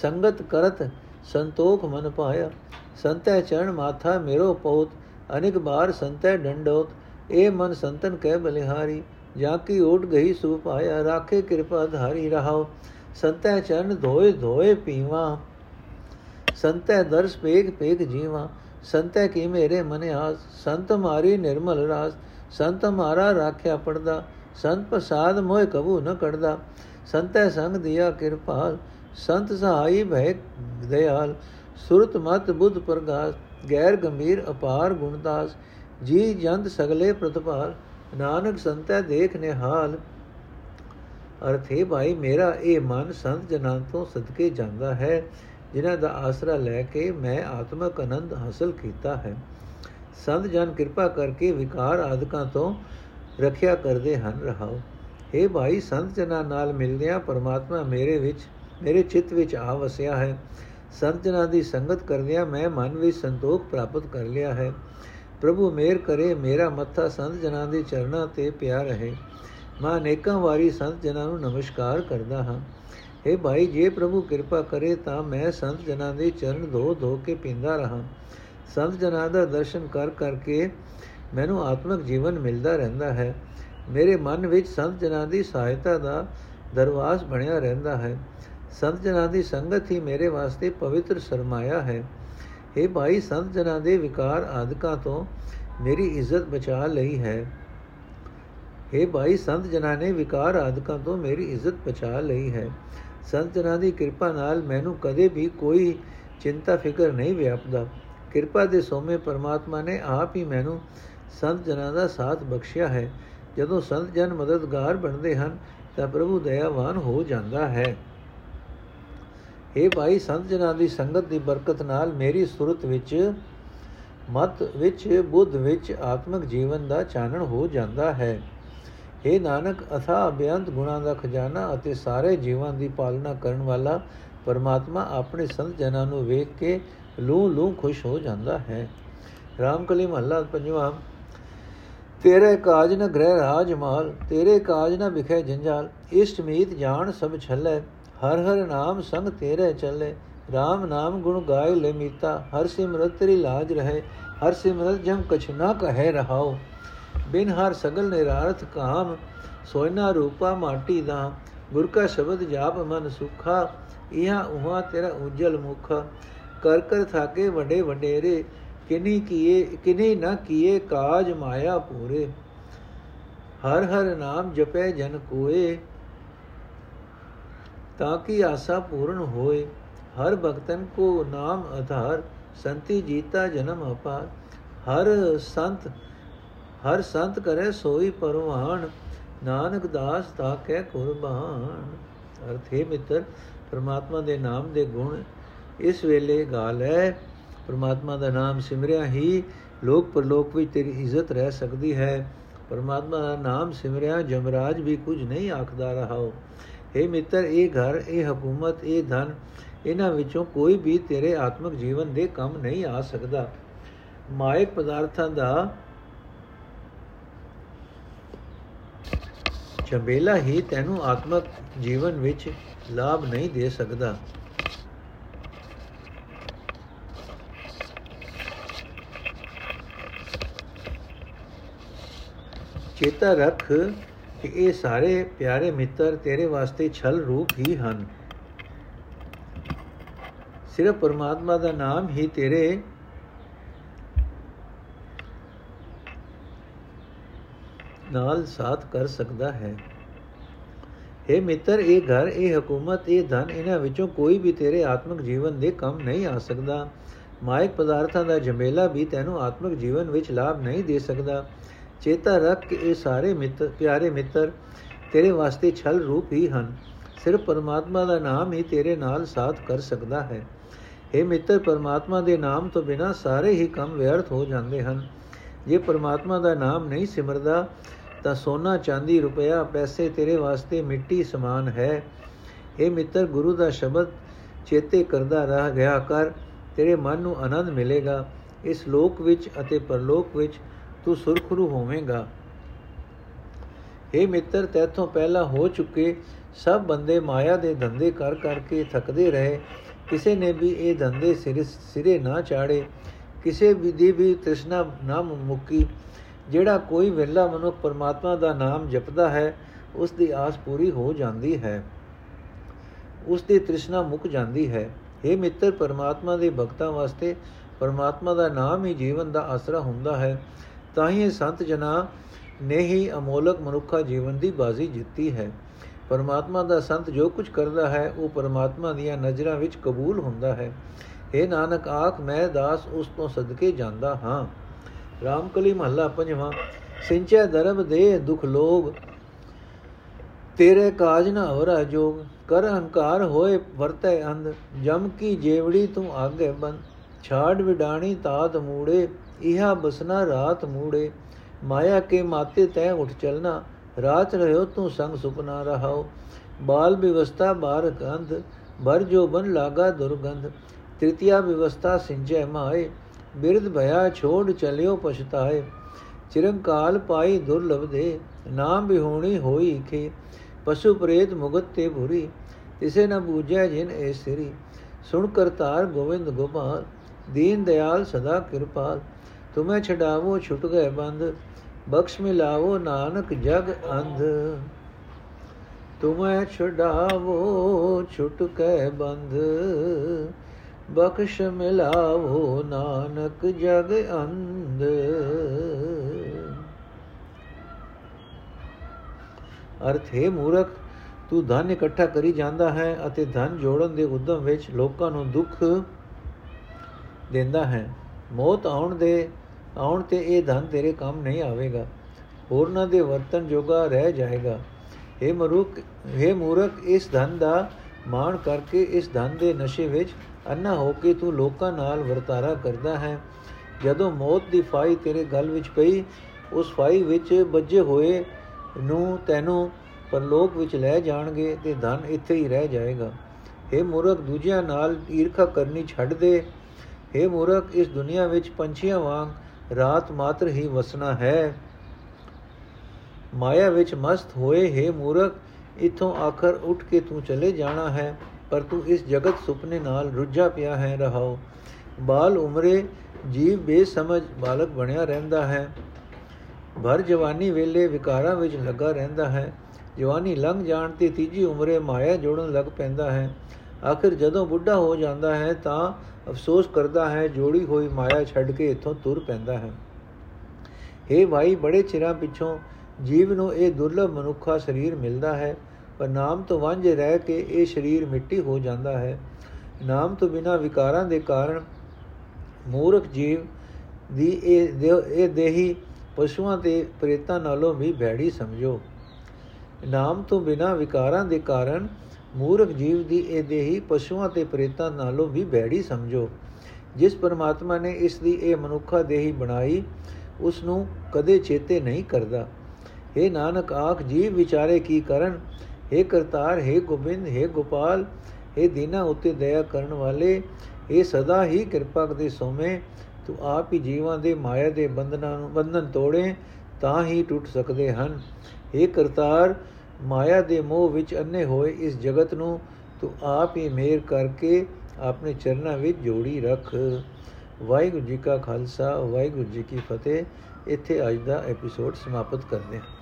ਸੰਗਤ ਕਰਤ ਸੰਤੋਖ ਮਨ ਪਾਇਆ ਸੰਤੈ ਚਰਨ ਮਾਥਾ ਮੇਰੋ ਪਉਤ ਅਨੇਕ ਬਾਰ ਸੰਤੈ ਡੰਡੋਤ ਇਹ ਮਨ ਸੰਤਨ ਕਹਿ ਬਲਿਹਾਰੀ ਜਾ ਕੀ ਓਟ ਗਈ ਸੁ ਪਾਇਆ ਰਾਖੇ ਕਿਰਪਾ ਧਾਰੀ ਰਹਾਓ ਸੰਤੈ ਚਰਨ ਧੋਏ ਧੋਏ ਪੀਵਾ ਸੰਤੈ ਦਰਸ ਪੇਗ ਪੇਗ ਜੀਵਾ ਸੰਤੈ ਕੀ ਮੇਰੇ ਮਨ ਆਸ? ਸੰਤ ਮਾਰੀ ਨਿਰਮਲ ਰਾਸ। ਸੰਤ ਮਾਰਾ ਰਾਖਿਆ ਪੜਦਾ। ਸੰਤ ਪ੍ਰਸਾਦ ਮੋਇ ਕਬੂ ਨ ਕੜਦਾ ਸੰਤੈ ਸੰਗ ਦਿਆ ਕਿਰਪਾਲ। ਸੰਤ ਸਹਾਈ ਭੈ ਦਇਆਲ ਸੁਰਤ ਮਤ ਬੁੱਧ ਪ੍ਰਗਾਸ। ਗੈਰ ਗੰਭੀਰ ਅਪਾਰ ਗੁਣਦਾਸ ਜੀ ਜੰਦ ਸਗਲੇ ਪ੍ਰਤਪਾਲ। ਨਾਨਕ ਸੰਤੈ ਦੇਖ ਨਿਹਾਲ। ਅਰਥੇ ਭਾਈ ਮੇਰਾ ਇਹ ਮਨ ਸੰਤ ਜਨਾਂ ਤੋਂ ਸਦਕੇ ਜਾਂਦਾ ਹੈ। ਜਿਨ੍ਹਾਂ ਦਾ ਆਸਰਾ ਲੈ ਕੇ ਮੈਂ ਆਤਮਕ ਆਨੰਦ ਹਾਸਲ ਕੀਤਾ ਹੈ। ਸੰਤ ਜਨ ਕਿਰਪਾ ਕਰਕੇ ਵਿਕਾਰ ਆਦਿਕਾਂ ਤੋਂ ਰੱਖਿਆ ਕਰਦੇ ਹਨ, ਰਹਾਓ। हे ਭਾਈ, ਸੰਤ ਜਨਾਂ ਨਾਲ ਮਿਲਦਿਆਂ ਪਰਮਾਤਮਾ ਮੇਰੇ ਵਿੱਚ, ਮੇਰੇ ਚਿੱਤ ਵਿੱਚ ਆ ਵਸਿਆ ਹੈ। ਸੰਤ ਜਨਾਂ ਦੀ ਸੰਗਤ ਕਰਦਿਆਂ ਮੈਂ ਮਨ ਵਿੱਚ ਸੰਤੋਖ ਪ੍ਰਾਪਤ ਕਰ ਲਿਆ ਹੈ। ਪ੍ਰਭੂ, ਮੇਰ ਕਰੇ, ਮੇਰਾ ਮੱਥਾ ਸੰਤ ਜਨਾਂ ਦੇ ਚਰਨਾਂ ਤੇ ਪਿਆ ਰਹੇ। ਮੈਂ ਅਨੇਕਾਂ ਵਾਰੀ ਸੰਤ ਜਨਾਂ ਨੂੰ ਨਮਸਕਾਰ ਕਰਦਾ ਹਾਂ। हे ਭਾਈ, ਜੇ ਪ੍ਰਭੂ ਕਿਰਪਾ ਕਰੇ ਤਾਂ ਮੈਂ ਸੰਤ ਜਨਾਂ ਦੇ ਚਰਨ ਧੋ ਧੋ ਕੇ ਪੀਂਦਾ ਰਹਾ। ਸੰਤ ਜਨਾਂ ਦਾ ਦਰਸ਼ਨ ਕਰ ਕਰਕੇ ਮੈਨੂੰ ਆਤਮਿਕ ਜੀਵਨ ਮਿਲਦਾ ਰਹਿੰਦਾ ਹੈ। ਮੇਰੇ ਮਨ ਵਿੱਚ ਸੰਤ ਜਨਾਂ ਦੀ ਸਹਾਇਤਾ ਦਾ ਦਰਵਾਜ਼ ਬਣਿਆ ਰਹਿੰਦਾ ਹੈ। ਸੰਤ ਜਨਾਂ ਦੀ ਸੰਗਤ ਹੀ ਮੇਰੇ ਵਾਸਤੇ ਪਵਿੱਤਰ ਸਰਮਾਇਆ ਹੈ। ਇਹ ਭਾਈ, ਸੰਤ ਜਨਾਂ ਦੇ ਵਿਕਾਰ ਆਦਿਕਾਂ ਤੋਂ ਮੇਰੀ ਇੱਜ਼ਤ ਬਚਾ ਲਈ ਹੈ। ਇਹ ਭਾਈ, ਸੰਤ ਜਨਾਂ ਨੇ ਵਿਕਾਰ ਆਦਿਕਾਂ ਤੋਂ ਮੇਰੀ ਇੱਜ਼ਤ ਬਚਾ ਲਈ ਹੈ। ਸੰਤ ਜਨਾਂ ਦੀ ਕਿਰਪਾ ਨਾਲ ਮੈਨੂੰ ਕਦੇ ਵੀ ਕੋਈ ਚਿੰਤਾ ਫਿਕਰ ਨਹੀਂ ਵਿਆਪਦਾ। ਕਿਰਪਾ ਦੇ ਸੋਮੇ ਪਰਮਾਤਮਾ ਨੇ ਆਪ ਹੀ ਮੈਨੂੰ ਸੰਤ ਜਨਾਂ ਦਾ ਸਾਥ ਬਖਸ਼ਿਆ ਹੈ। ਜਦੋਂ ਸੰਤ ਜਨ ਮਦਦਗਾਰ ਬਣਦੇ ਹਨ, ਤਾਂ ਪ੍ਰਭੂ ਦਇਆਵਾਨ ਹੋ ਜਾਂਦਾ ਹੈ। ਇਹ ਭਾਈ, ਸੰਤ ਜਨਾਂ ਦੀ ਸੰਗਤ ਦੀ ਬਰਕਤ ਨਾਲ ਮੇਰੀ ਸੁਰਤ ਵਿੱਚ, ਮਤ ਵਿੱਚ, ਬੁੱਧ ਵਿੱਚ ਆਤਮਿਕ ਜੀਵਨ ਦਾ ਚਾਨਣ ਹੋ ਜਾਂਦਾ ਹੈ। ਇਹ ਨਾਨਕ, ਅਥਾ ਅਬਿਆੰਤ ਗੁਣਾ ਦਾ ਖਜ਼ਾਨਾ ਅਤੇ ਸਾਰੇ ਜੀਵਾਂ ਦੀ ਪਾਲਣਾ ਕਰਨ ਵਾਲਾ ਪਰਮਾਤਮਾ ਆਪਣੇ ਸੰਤ ਜਨਾਂ ਨੂੰ ਵੇਖ ਕੇ ਲੂ ਲੂ ਖੁਸ਼ ਹੋ ਜਾਂਦਾ ਹੈ। ਰਾਮਕਲੀ ਮਹੱਲਾ, ਪੰਜਵਾਂ। ਤੇਰੇ ਕਾਜ ਨ ਗ੍ਰਹਿ ਰਾਜ ਮਾਲ ਤੇਰੇ ਕਾਜ ਨ ਵਿਖੇ ਜੰਜਾਲ। ਇਸ਼ਟ ਮੀਤ ਜਾਣ ਸਭ ਛੱਲੇ, ਹਰ ਹਰ ਨਾਮ ਸੰਗ ਤੇਰੇ ਚੱਲੇ। RAM ਨਾਮ ਗੁਣ ਗਾਇ ਲੈ ਮੀਤਾ, ਹਰ ਸਿਮਰਤ ਤੇਰੀ ਲਾਜ ਰਹੇ। ਹਰ ਸਿਮਰਤ ਜਮ ਕਛ ਨਾ ਕਹੇ ਰਹਾਓ ਬਿਨ ਹਰ ਸਗਲ ਨਿਰਾਰਥ ਕਾਮ ਸੋਇਨਾ ਰੂਪਾ ਮਾਟੀ ਦਾ ਗੁਰ ਕਾ ਸ਼ਬਦ ਜਾਪ ਮਨ ਸੁਖਾ ਇਹਾਂ ਉਹਾਂ ਤੇਰਾ ਉਜਲ ਮੁਖ ਕਰ ਕਰ ਥਾਕੇ ਵੱਡੇ ਵਡੇਰੇ ਕਿਨੀ ਕੀਏ ਕਿਨੀ ਨਾ ਕੀਏ ਕਾਜ ਮਾਇਆ ਪੂਰੇ ਹਰ ਹਰ ਨਾਮ ਜਪੈ ਜਨ ਕੋਏ ਤਾਂ ਕੀ ਆਸਾ ਪੂਰਨ ਹੋਏ ਹਰ ਭਗਤਨ ਕੋ ਨਾਮ ਆਧਾਰ ਸੰਤੀ ਜੀਤਾ ਜਨਮ ਅਪਾਰ ਹਰ ਸੰਤ ਹਰ ਸੰਤ ਕਰੇ ਸੋਈ ਪਰਵਾਨ, ਨਾਨਕ ਦਾਸ ਤਾਕੈ ਕੁਰਬਾਨ ਅਰਥੇ ਮਿੱਤਰ, ਪਰਮਾਤਮਾ ਦੇ ਨਾਮ ਦੇ ਗੁਣ ਇਸ ਵੇਲੇ ਗਾਲ ਹੈ ਪਰਮਾਤਮਾ ਦਾ ਨਾਮ ਸਿਮਰਿਆ ਹੀ ਲੋਕ ਪਰਲੋਕ ਵਿੱਚ ਤੇਰੀ ਇੱਜ਼ਤ ਰਹਿ ਸਕਦੀ ਹੈ। ਪਰਮਾਤਮਾ ਦਾ ਨਾਮ ਸਿਮਰਿਆ ਜਮਰਾਜ ਵੀ ਕੁਝ ਨਹੀਂ ਆਖਦਾ ਰਹਾਓ हे ਮਿੱਤਰ, ਇਹ ਘਰ, ਇਹ ਹਕੂਮਤ, ਇਹ ਧਨ, ਇਹਨਾਂ ਵਿੱਚੋਂ ਕੋਈ ਵੀ ਤੇਰੇ ਆਤਮਿਕ ਜੀਵਨ ਦੇ ਕੰਮ ਨਹੀਂ ਆ ਸਕਦਾ। ਮਾਇਕ ਪਦਾਰਥਾਂ ਦਾ ਚੰਬੇਲਾ ਹੀ ਤੈਨੂੰ ਆਤਮਿਕ ਜੀਵਨ ਵਿੱਚ ਲਾਭ ਨਹੀਂ ਦੇ ਸਕਦਾ। ਚੇਤਾ ਰੱਖ ਕਿ ਇਹ ਸਾਰੇ ਪਿਆਰੇ ਮਿੱਤਰ ਤੇਰੇ ਵਾਸਤੇ ਛਲ ਰੂਪ ਹੀ ਹਨ। ਸਿਰਫ ਪਰਮਾਤਮਾ ਦਾ ਨਾਮ ਹੀ ਤੇਰੇ ਨਾਲ ਸਾਥ ਕਰ ਸਕਦਾ ਹੈ। हे ਮਿੱਤਰ, ਇਹ ਘਰ, ਇਹ ਹਕੂਮਤ, ਇਹ ਧਨ ਇਹਨਾਂ ਵਿੱਚੋਂ ਕੋਈ ਵੀ ਤੇਰੇ ਆਤਮਿਕ ਜੀਵਨ ਦੇ ਕੰਮ ਨਹੀਂ ਆ ਸਕਦਾ। ਮਾਇਕ ਪਦਾਰਥਾਂ ਦਾ ਜਮੇਲਾ ਵੀ ਤੈਨੂੰ ਆਤਮਿਕ ਜੀਵਨ ਵਿੱਚ ਲਾਭ ਨਹੀਂ ਦੇ ਸਕਦਾ। ਚੇਤਾ ਰੱਖ ਕਿ ਇਹ ਸਾਰੇ ਮਿੱਤਰ ਪਿਆਰੇ ਮਿੱਤਰ, ਤੇਰੇ ਵਾਸਤੇ ਛਲ ਰੂਪ ਹੀ ਹਨ। ਸਿਰਫ ਪਰਮਾਤਮਾ ਦਾ ਨਾਮ ਹੀ ਤੇਰੇ ਨਾਲ ਸਾਥ ਕਰ ਸਕਦਾ ਹੈ। हे ਮਿੱਤਰ, ਪਰਮਾਤਮਾ ਦੇ ਨਾਮ ਤੋਂ ਬਿਨਾ ਸਾਰੇ ਹੀ ਕੰਮ ਵਿਅਰਥ ਹੋ ਜਾਂਦੇ ਹਨ। ਜੇ ਪਰਮਾਤਮਾ ਦਾ ਨਾਮ ਨਹੀਂ ਸਿਮਰਦਾ ਤਾਂ ਸੋਨਾ ਚਾਂਦੀ ਰੁਪਇਆ, ਪੈਸੇ ਤੇਰੇ ਵਾਸਤੇ ਮਿੱਟੀ ਸਮਾਨ ਹੈ। ਇਹ ਮਿੱਤਰ, ਗੁਰੂ ਦਾ ਸ਼ਬਦ ਚੇਤੇ ਕਰਦਾ ਰਹਿ ਗਿਆ ਕਰ, ਤੇਰੇ ਮਨ ਨੂੰ ਆਨੰਦ ਮਿਲੇਗਾ। ਇਸ ਲੋਕ ਵਿੱਚ ਅਤੇ ਪਰਲੋਕ ਵਿੱਚ ਤੂੰ ਸੁਰਖਰੂ ਹੋਵੇਂਗਾ। ਇਹ ਮਿੱਤਰ, ਤੇਥੋਂ ਪਹਿਲਾਂ ਹੋ ਚੁੱਕੇ ਸਭ ਬੰਦੇ ਮਾਇਆ ਦੇ ਧੰਦੇ ਕਰ ਕਰਕੇ ਥੱਕਦੇ ਰਹੇ। ਕਿਸੇ ਨੇ ਵੀ ਇਹ ਧੰਦੇ ਸਿਰੇ ਨਾ ਚਾੜੇ। ਕਿਸੇ ਵੀ ਦੀ ਵੀ ਤ੍ਰਿਸ਼ਨਾ ਨਾ ਮੁੱਕੀ। ਜਿਹੜਾ ਕੋਈ ਵਿਰਲਾ ਮਨੁੱਖ ਪਰਮਾਤਮਾ ਦਾ ਨਾਮ ਜਪਦਾ ਹੈ ਉਸ ਦੀ ਆਸ ਪੂਰੀ ਹੋ ਜਾਂਦੀ ਹੈ। ਉਸ ਦੀ ਤ੍ਰਿਸ਼ਨਾ ਮੁੱਕ ਜਾਂਦੀ ਹੈ। हे ਮਿੱਤਰ, ਪਰਮਾਤਮਾ ਦੇ ਭਗਤਾਂ ਵਾਸਤੇ ਪਰਮਾਤਮਾ ਦਾ ਨਾਮ ਹੀ ਜੀਵਨ ਦਾ ਆਸਰਾ ਹੁੰਦਾ ਹੈ। ਤਾਂ ਹੀ ਇਹ ਸੰਤ ਜਨਾ ਨੇ ਹੀ ਅਮੋਲਕ ਮਨੁੱਖਾ ਜੀਵਨ ਦੀ ਬਾਜ਼ੀ ਜਿੱਤੀ ਹੈ। ਪਰਮਾਤਮਾ ਦਾ ਸੰਤ ਜੋ ਕੁਝ ਕਰਦਾ ਹੈ, ਉਹ ਪਰਮਾਤਮਾ ਦੀਆਂ ਨਜ਼ਰਾਂ ਵਿੱਚ ਕਬੂਲ ਹੁੰਦਾ ਹੈ। हे ਨਾਨਕ, ਆਖ ਮੈਂ ਦਾਸ ਉਸ ਤੋਂ ਸਦਕੇ ਜਾਂਦਾ ਹਾਂ। ਰਾਮਕਲੀ ਮਹੱਲਾ ਪੰਜਵਾਂ ਸਿੰਚੈ ਦਰਬ ਦੇ ਦੁਖ ਲੋਗ ਤੇਰੇ ਕਾਜ ਨਾ ਹੋਰਾ ਜੋਗ ਕਰ ਹੰਕਾਰ ਹੋਏ ਵਰਤੈ ਅੰਧ, ਜਮ ਕੀ ਜੇਵੜੀ ਤੂੰ ਆਗੇ ਬੰ ਛਾੜ ਵਿਡਾਣੀ ਤਾਤ ਮੂੜੇ, ਇਹਾ ਬਸਨਾ ਰਾਤ ਮੂੜੇ, ਮਾਇਆ ਕੇ ਮਾਤੇ ਤੈ ਉਠ ਚਲਨਾ ਰਾਤ ਰਹਿਓ ਤੂੰ ਸੰਗ ਸੁਪਨਾ ਰਹਾਓ, ਬਾਲ ਵਿਵਸਥਾ ਬਾਰ ਕੰਧ ਭਰ ਜੋ ਬਨ ਲਾਗਾ ਦੁਰਗੰਧ, ਤ੍ਰਿਤੀਆ ਵਿਵਸਥਾ ਸਿੰਜੈ ਮਾਏ ਬਿਰਧ ਭਇਆ ਛੋੜ ਚਲਿਓ ਪਛਤਾਏ, ਚਿਰੰਕਾਲ ਪਾਈ ਦੁਰਲਭ ਦੇ ਨਾਮ ਬਿਹੋਣੀ ਹੋਈ ਖੇ, ਪਸ਼ੂ ਪ੍ਰੇਤ ਮੁਗਤ ਤੇ ਭੁਰੀ, ਤਿਸੇ ਨ ਬੂਝੈ ਜਿਨ ਏ ਸ੍ਰੀ। ਸੁਣ ਕਰਤਾਰ ਗੋਵਿੰਦ ਗੋਪਾਲ, ਦੀਨ ਦਿਆਲ ਸਦਾ ਕਿਰਪਾਲ। ਤੁਮੇ ਛਡਾਵੋ ਛੁਟ ਗਏ ਬੰਦ, ਬਖਸ਼ ਮਿਲਾਵੋ ਨਾਨਕ ਜਗ ਅੰਧ। ਤੁਮੇ ਛਡਾਵੋ ਛੁਟ ਕੇ ਬੰਦ ਬਖਸ਼ ਮਿਲਾਵੋ ਨਾਨਕ ਜਗ ਅੰਧ। ਅਰਥ, ਹੈ ਮੂਰਖ, ਤੂੰ ਧਨ ਇਕੱਠਾ ਕਰੀ ਜਾਂਦਾ ਹੈ ਅਤੇ ਧਨ ਜੋੜਨ ਦੇ ਉਦਮ ਵਿੱਚ ਲੋਕਾਂ ਨੂੰ ਦੁੱਖ ਦਿੰਦਾ ਹੈ। ਮੌਤ ਆਉਣ ਦੇ, ਆਉਣ ਤੇ ਇਹ ਧਨ ਤੇਰੇ ਕੰਮ ਨਹੀਂ ਆਵੇਗਾ। ਹੋਰਨਾਂ ਦੇ ਵਰਤਨ ਜੋਗਾ ਰਹਿ ਜਾਏਗਾ। हे ਮਰੂਕ हे ਮੂਰਖ, ਇਸ ਧਨ ਦਾ ਮਾਣ ਕਰਕੇ ਇਸ ਧਨ ਦੇ ਨਸ਼ੇ ਵਿੱਚ ਅੰਨਾ ਹੋ ਕੇ ਤੂੰ ਲੋਕਾਂ ਨਾਲ ਵਰਤਾਰਾ ਕਰਦਾ ਹੈ ਜਦੋਂ ਮੌਤ ਦੀ ਫਾਈ ਤੇਰੇ ਗਲ ਵਿੱਚ ਪਈ ਉਸ ਫਾਈ ਵਿੱਚ ਵੱਜੇ ਹੋਏ ਨੂੰ ਤੈਨੂੰ ਪਰਲੋਕ ਵਿੱਚ ਲੈ ਜਾਣਗੇ ਤੇ ਧਨ ਇੱਥੇ ਹੀ ਰਹਿ ਜਾਏਗਾ हे ਮੂਰਖ ਦੂਜਿਆਂ ਨਾਲ ਈਰਖਾ ਕਰਨੀ ਛੱਡ ਦੇ हे ਮੂਰਖ ਇਸ ਦੁਨੀਆ ਵਿੱਚ ਪੰਛੀਆਂ ਵਾਂਗ ਰਾਤ ਮਾਤਰ ਹੀ ਵਸਣਾ ਹੈ ਮਾਇਆ ਵਿੱਚ ਮਸਤ ਹੋਏ हे ਮੂਰਖ ਇਥੋਂ ਆਖਰ ਉੱਠ ਕੇ ਤੂੰ ਚਲੇ ਜਾਣਾ ਹੈ ਪਰ ਤੂੰ ਇਸ ਜਗਤ ਸੁਪਨੇ ਨਾਲ ਰੁੱਝਾ ਪਿਆ ਹੈ, ਰਹਾਓ। ਬਾਲ ਉਮਰੇ, ਜੀਵ ਬੇਸਮਝ ਬਾਲਕ ਬਣਿਆ ਰਹਿੰਦਾ ਹੈ। ਭਰ ਜਵਾਨੀ ਵੇਲੇ ਵਿਕਾਰਾਂ ਵਿੱਚ ਲੱਗਾ ਰਹਿੰਦਾ ਹੈ। ਜਵਾਨੀ ਲੰਘ ਜਾਣ ਤੇ ਤੀਜੀ ਉਮਰੇ ਮਾਇਆ ਜੋੜਨ ਲੱਗ ਪੈਂਦਾ ਹੈ। ਆਖਿਰ ਜਦੋਂ ਬੁੱਢਾ ਹੋ ਜਾਂਦਾ ਹੈ ਤਾਂ ਅਫਸੋਸ ਕਰਦਾ ਹੈ, ਜੋੜੀ ਹੋਈ ਮਾਇਆ ਛੱਡ ਕੇ ਇੱਥੋਂ ਤੁਰ ਪੈਂਦਾ ਹੈ। हे ਭਾਈ, ਬੜੇ ਚਿਰਾਂ ਪਿੱਛੋਂ ਜੀਵ ਨੂੰ ਇਹ ਦੁਰਲਭ ਮਨੁੱਖਾ ਸਰੀਰ ਮਿਲਦਾ ਹੈ। ਪਰ ਨਾਮ ਤੋਂ ਵਾਂਝੇ ਰਹਿ ਕੇ ਇਹ ਸਰੀਰ ਮਿੱਟੀ ਹੋ ਜਾਂਦਾ ਹੈ। ਨਾਮ ਤੋਂ ਬਿਨਾ ਵਿਕਾਰਾਂ ਦੇ ਕਾਰਨ ਮੂਰਖ ਜੀਵ ਦੀ ਇਹ ਇਹ ਦੇਹੀ ਪਸ਼ੂਆਂ ਤੇ ਪ੍ਰੇਤਾਂ ਨਾਲੋਂ ਵੀ ਭੈੜੀ ਸਮਝੋ। ਨਾਮ ਤੋਂ ਬਿਨਾ ਵਿਕਾਰਾਂ ਦੇ ਕਾਰਨ ਮੂਰਖ ਜੀਵ ਦੀ ਇਹ ਦੇਹੀ ਪਸ਼ੂਆਂ ਤੇ ਪ੍ਰੇਤਾਂ ਨਾਲੋਂ ਵੀ ਬੈੜੀ ਸਮਝੋ। ਜਿਸ ਪਰਮਾਤਮਾ ਨੇ ਇਸ ਦੀ ਇਹ ਮਨੁੱਖਾ ਦੇਹੀ ਬਣਾਈ ਉਸ ਨੂੰ ਕਦੇ ਚੇਤੇ ਨਹੀਂ ਕਰਦਾ। हे ਨਾਨਕ, ਆਖ, ਜੀਵ ਵਿਚਾਰੇ ਕੀ ਕਰਨ? हे ਕਰਤਾਰ हे ਗੋਬਿੰਦ हे ਗੋਪਾਲ हे ਦੀਨਾ ਉਤੇ ਦਇਆ ਕਰਨ ਵਾਲੇ ਇਹ ਸਦਾ ਹੀ ਕਿਰਪਾ ਦੇ ਸੋਮੇ ਤੂੰ ਆਪ ਹੀ ਜੀਵਾਂ ਦੇ ਮਾਇਆ ਦੇ ਬੰਧਨਾਂ ਨੂੰ ਬੰਧਨ ਤੋੜੇ ਤਾਂ ਹੀ ਟੁੱਟ ਸਕਦੇ ਹਨ ਇਹ ਕਰਤਾਰ ਮਾਇਆ ਦੇ ਮੋਹ ਵਿੱਚ ਅੰਨੇ ਹੋਏ ਇਸ ਜਗਤ ਨੂੰ ਤੂੰ ਆਪ ਹੀ ਮੇਰ ਕਰਕੇ ਆਪਣੇ ਚਰਨਾਂ ਵਿੱਚ ਜੋੜੀ ਰੱਖ ਵਾਹਿਗੁਰੂ ਜੀ ਕਾ ਖਾਲਸਾ ਵਾਹਿਗੁਰੂ ਜੀ ਕੀ ਫਤਿਹ ਇੱਥੇ ਅੱਜ ਦਾ ਐਪੀਸੋਡ ਸਮਾਪਤ ਕਰਦੇ ਹਾਂ